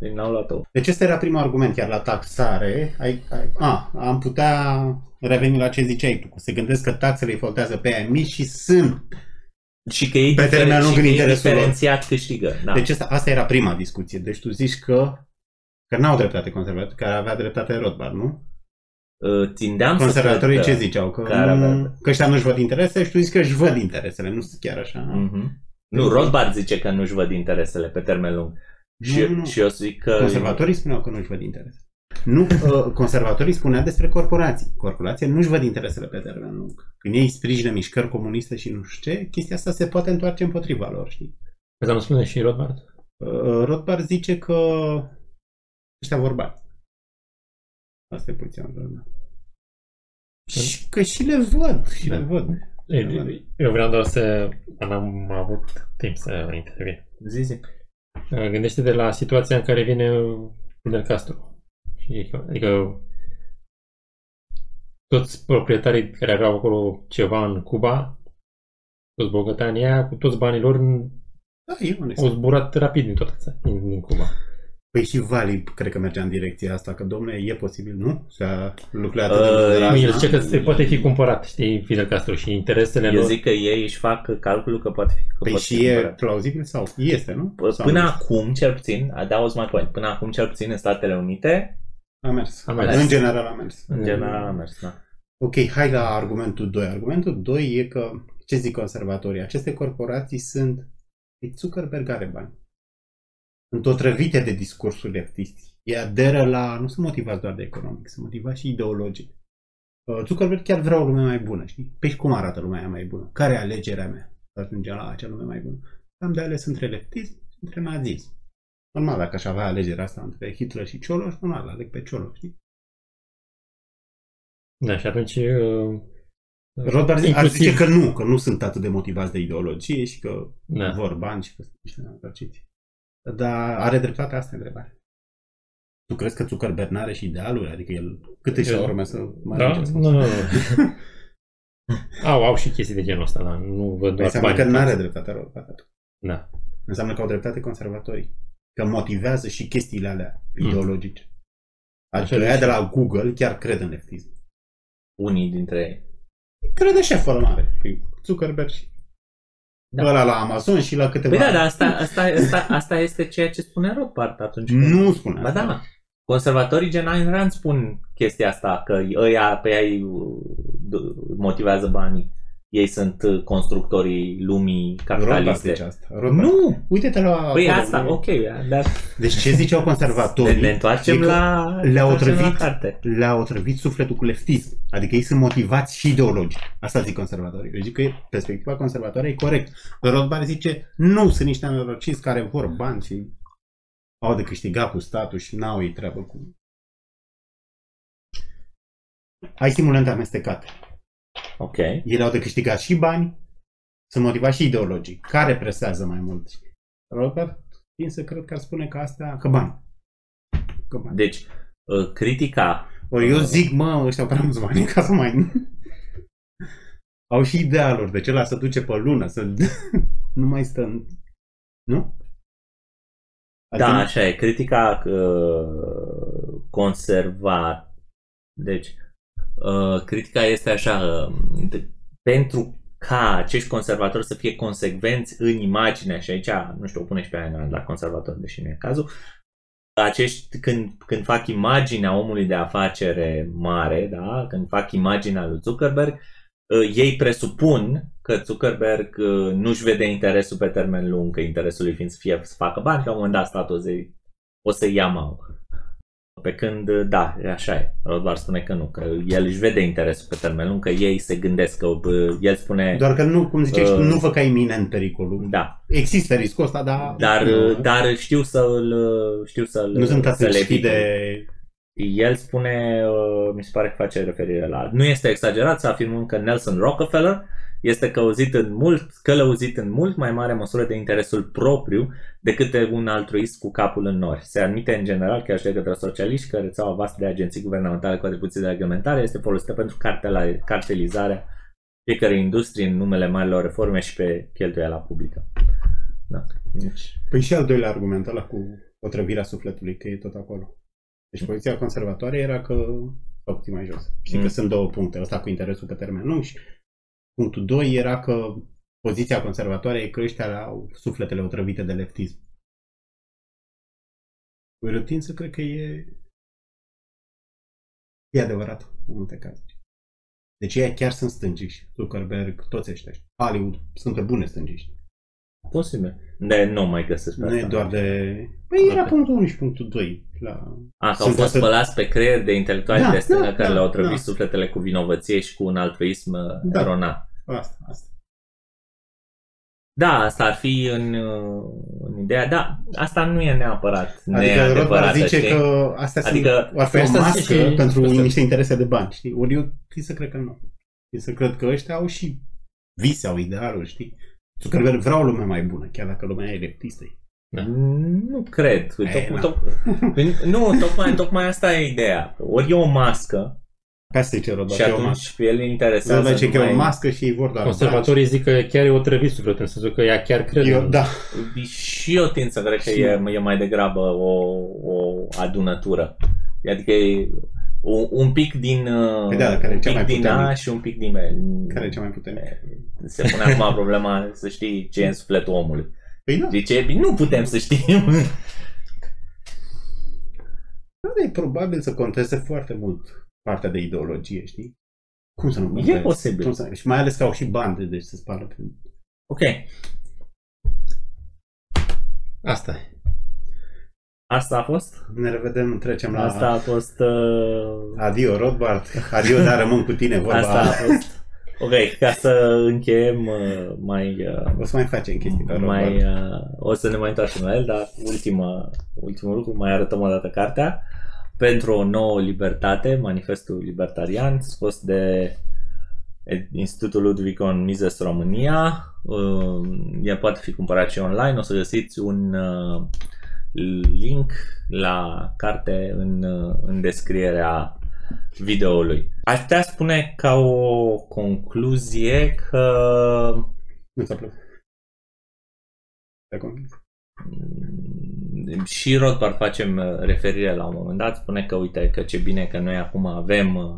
deci n-au luat-o. Deci ăsta era primul argument, chiar la taxare. Ai, ai, a, am putea reveni la ce ziceai tu, că se gândesc că taxele îi foltează pe aia mici și sunt. Și că ei, Pe termen diferen- lung și în că ei interesul lor. diferențiat câștigă. Da. Deci asta, asta era prima discuție. Deci tu zici că că n-au dreptate conservatori, care avea dreptate Rothbard, nu? Uh, tindeam să Conservatorii cred ce că- ziceau? Că, care avea- nu, că ăștia nu-și văd interese și tu zici că își văd interesele, nu sunt chiar așa. Mhm. Nu, Rothbard zice că nu-și văd interesele pe termen lung. Și, Nu, nu, nu. și eu zic că... Conservatorii spuneau că nu-și văd interese. Nu, uh, conservatorii spuneau despre corporații. Corporații nu-și văd interesele pe termen lung. Când ei sprijină mișcări comuniste și nu știu ce, chestia asta se poate întoarce împotriva lor, știi? Asta nu spune și Rothbard? Uh, Rothbard zice că ăștia vorba. Asta e poziția lui Rothbard. Și că și le văd, și Da. le văd. Eu, eu vreau doar să... N-am avut timp să intervin. Zi, zi. Gândește de la situația în care vine Fidel Castro. Și, adică toți proprietarii care aveau acolo ceva în Cuba, toți bogătanii aia, cu toți banii lor, Da, e onest. au zburat rapid din toată țara, din, din Cuba. Păi și Vali cred că mergea în direcția asta, că domne, e posibil, nu? Să lucrează atât Uh, de Da, Nu, el da. zice că se poate fi cumpărat, știi, Fidel Castro și interesele Eu lor. zic că ei își fac calculul că poate fi că Păi poate și fi e cumpărat. plauzibil sau este, nu? P- Sau Până nu? acum, cel puțin, that was my point, până acum, cel puțin în Statele Unite, A mers. A mers. În general a mers. în general a mers, da. Ok, hai la argumentul 2. Argumentul 2 e că, ce zic conservatorii, aceste corporații sunt, e Zuckerberg are bani. Sunt otrăvite de discursul leftist. E aderă la, nu sunt motivați doar de economic, sunt motivați și ideologic. Uh, Zuckerberg chiar vrea o lume mai bună, știi? Păi și cum arată lumea aia mai bună? Care e alegerea mea să ajungem la acea lume mai bună? Am de ales între leftism și între nazism. Normal, dacă aș avea alegerea asta între Hitler și Cioloș, normal, aleg pe Cioloș, știi? Da, și atunci... Uh, Rothbard ar inclusiv- zice că nu, că nu sunt atât de motivați de ideologie și că Da. da. vor bani și că sunt niște neînvărciți. Dar are dreptate asta întrebare. Tu crezi că Zuckerberg n-are și idealuri? Adică el câte și El- urme să mai Da? ajunge? Nu, nu, nu. au, au și chestii de genul ăsta, dar nu văd doar Înseamnă bani. că n-are dreptate Rothbard. Da. Înseamnă că au dreptate conservatorii. Că motivează și chestiile alea Mm. ideologice. Adică Așa ăia zice. de la Google chiar cred în leftism. Unii dintre ei. Crede șeful ăla mare. Și Zuckerberg și Da. da. ăla la Amazon și la câteva... Păi da, dar asta, asta, asta, asta este ceea ce spune Rothbard atunci. când- Nu spune Ba asta. da. Conservatorii gen Ayn Rand spun chestia asta, că ăia, pe ei uh, d- motivează banii. Ei sunt uh, constructorii lumii Rothbard capitaliste. zice asta. Rothbard. Nu! Uite-te la... Păi acolo, asta, nu? ok, dar Deci ce ziceau ne, conservatorii? ne întoarcem e că la, le-au întoarcem la otrăvit, carte. le-au otrăvit sufletul cu leftism. Adică ei sunt motivați și ideologic. Asta zic conservatorii. Eu zic că perspectiva conservatoare e corect. Rothbard zice, nu, sunt niște nenorociți care vor bani și au de câștigat cu statul și n-au ei treabă cu... Ai stimulente amestecate. Ok. Ele au de câștigat și bani, sunt motivați și ideologic. Care presează mai mult? Rothbard, tind să cred că ar spune că asta, că bani. Că bani. Deci, uh, critica Ori eu zic, mă, ăștia au prea mulți bani ca să mai... au și idealuri. De ce la să duce pe lună? Să nu mai stă în... Nu? Adică Da, așa e. Critica uh, conservat. Deci, uh, critica este așa. Uh, de- pentru ca acești conservatori să fie consecvenți în imagine și aici, nu știu, o pune și pe aia la conservator, deși nu e cazul, acești, când, când fac imaginea omului de afacere mare, da? când fac imaginea lui Zuckerberg, uh, ei presupun că Zuckerberg uh, nu-și vede interesul pe termen lung, că interesul lui fiind să, fie, să facă bani, că la un moment dat statul o să, o să ia mau. Pe când, da, așa e. Rothbard spune că nu, că el își vede interesul pe termen lung, că ei se gândesc, că el spune... Doar că nu, cum ziceai, uh, nu fă ca iminent pericolul. Da. Există riscul ăsta, dar... Dar, nu, dar știu să-l... Știu să-l nu sunt atât să de... El spune, mi se pare că face referire la... Nu este exagerat să afirmăm că Nelson Rockefeller este călăuzit în mult, călăuzit în mult mai mare măsură de interesul propriu decât de un altruist cu capul în nori. Se admite în general, chiar și de către socialiști, că rețeaua vastă de agenții guvernamentale cu atribuții de reglementare este folosită pentru cartelizarea fiecare industrie în numele marilor reforme și pe cheltuiala publică. Da. Deci... Păi și al doilea argument ăla cu otrăvirea sufletului, că e tot acolo. Deci poziția conservatoare era că fac mai jos. Știi mm. că sunt două puncte. Ăsta cu interesul pe termen lung și Punctul 2 era că poziția conservatoare e că ăștia au sufletele otrăvite de leftism. Păi tind să cred că e e adevărat în multe cazuri. Deci ei chiar sunt stângiști. Zuckerberg, toți ăștia. Hollywood sunt pe bune stângiști. Posibil. De nu mai găsesc Nu e doar de... Păi era okay. punctul 1 și punctul 2. La... A, că au fost atât... spălați pe creier de intelectuali da, de stânga da, care da, le-au trăvit da. sufletele cu vinovăție și cu un altruism da. eronat. Asta, asta. Da, asta ar fi în, în ideea, da, asta nu e neapărat adică neadevărat, zice știi? că astea adică, sunt, ar fi o mască și, pentru și, niște interese de bani, știi? Ori eu trebuie să cred că nu. Trebuie să cred că ăștia au și vise, au idealuri, știi? Zuckerberg vrea o lume mai bună, chiar dacă lumea e leptistă. Da. Nu cred. Ei, tot, tot, nu, tocmai, tocmai asta e ideea. Ori e o mască ca să zice Roda, și atunci pe el interesează Roda zice că e o mască și ei vor doar Conservatorii zic că chiar e o trăvit sufletul, în sensul că ea chiar crede. Eu, da. Și eu tind să cred că e, e mai degrabă o, o adunătură. Adică e un, un pic din, păi da, care un pic mai din A și un pic din B. Care e cea mai puternic? Se pune acum problema să știi ce e în sufletul omului. Păi da. De ce? Nu putem să știm. Da, e probabil să conteze foarte mult partea de ideologie, știi? Cum să nu E posibil. Cum să... Și mai ales că au și bande, deci se spală pe... Ok. Asta e. Asta a fost? Ne revedem, trecem la... Asta a fost... Uh... Adio, Rothbard. Adio, dar rămân cu tine, vorba. Asta a fost... Ok, ca să încheiem uh, mai... Uh, o să mai facem chestii ca mai, uh, O să ne mai întoarcem la el, dar ultima, ultimul lucru, mai arătăm o dată cartea pentru o nouă libertate, manifestul libertarian, scos de Institutul Ludwig von Mises România. Ea poate fi cumpărat și online. O să găsiți un uh, link la carte în, uh, în descrierea videoului. Aș putea spune ca o concluzie că... Nu ți-a plăcut. Mm, și Rothbard facem uh, referire la un moment dat, spune că uite că ce bine că noi acum avem uh,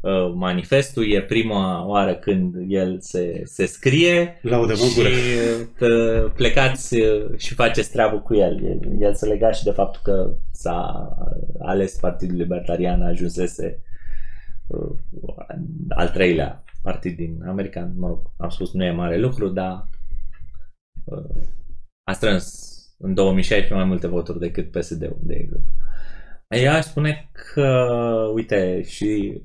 uh, manifestul, e prima oară când el se, se scrie Laudă și plecați și faceți treabă cu el. el. El se lega și de faptul că s-a ales Partidul Libertarian, ajunsese al treilea partid din America. Mă rog, am spus nu e mare lucru, dar a strâns în 2016 mai multe voturi decât PSD-ul, de exemplu. Ea spune că, uite, și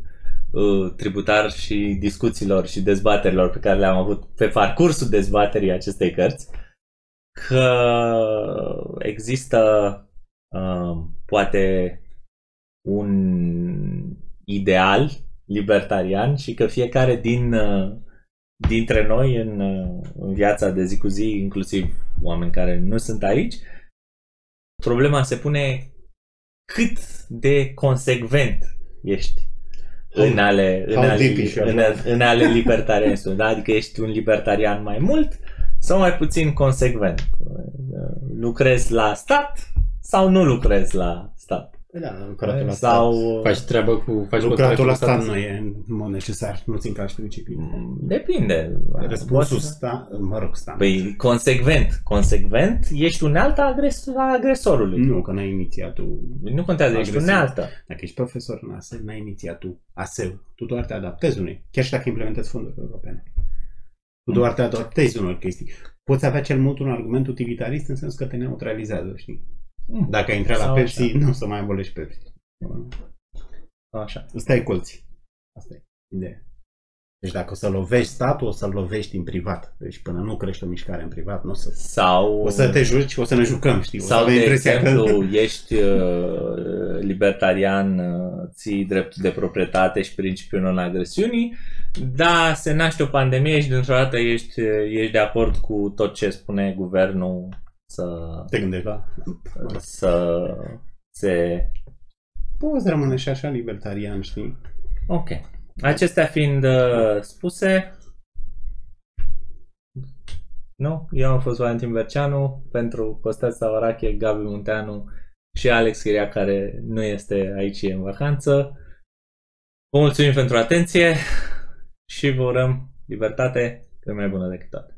uh, tributar și discuțiilor și dezbaterilor pe care le-am avut pe parcursul dezbaterii acestei cărți, că există uh, poate un ideal libertarian și că fiecare din uh, dintre noi în, în viața de zi cu zi, inclusiv oameni care nu sunt aici, problema se pune cât de consecvent ești în ale, în ale, în, în ale libertarianismului. Da? Adică ești un libertarian mai mult sau mai puțin consecvent. Lucrezi la stat sau nu lucrezi la stat. Păi da, lucratul la Sau... stat. Faci treabă cu... Faci Lucratul la contractul cu stat statul. nu e în mod necesar, nu țin ca și disciplină. Mm, Depinde. Răspunsul Poți- sta, mă rog, sta. Păi, consecvent. Consecvent, ești unealta agres- a agresorului. nu, că n-ai inițiat tu. Nu contează, ești Agresiv. unealtă. Dacă ești profesor în ASEL, n-ai inițiat tu ASEL. Tu doar te adaptezi unei, chiar și dacă implementezi fonduri europene. Tu doar te adaptezi unor chestii. Poți avea cel mult un argument utilitarist în sensul că te neutralizează, știi? Mm, Dacă ai intrat la Sau Pepsi, așa. nu o să mai abolești Pepsi. Așa. Ăsta e colții. Asta e ideea. Deci dacă o să lovești statul, o să-l lovești în privat. Deci până nu crește o mișcare în privat, nu o să... Sau... O să te juci, o să ne jucăm, știi? O să Sau, avem de impresia exemplu, că... ești uh, libertarian, uh, ții dreptul de proprietate și principiul non-agresiunii, da, se naște o pandemie și dintr-o dată ești, uh, ești de acord cu tot ce spune guvernul să, Te gândești la... să se... Poți rămâne și așa libertarian, știi? Ok. Acestea fiind uh, spuse, nu? Eu am fost Valentin Berceanu pentru Costel Savarache, Gabi Munteanu și Alex Chiria, care nu este aici, e în vacanță. Vă mulțumim pentru atenție și vă urăm libertate cât mai bună decât toate.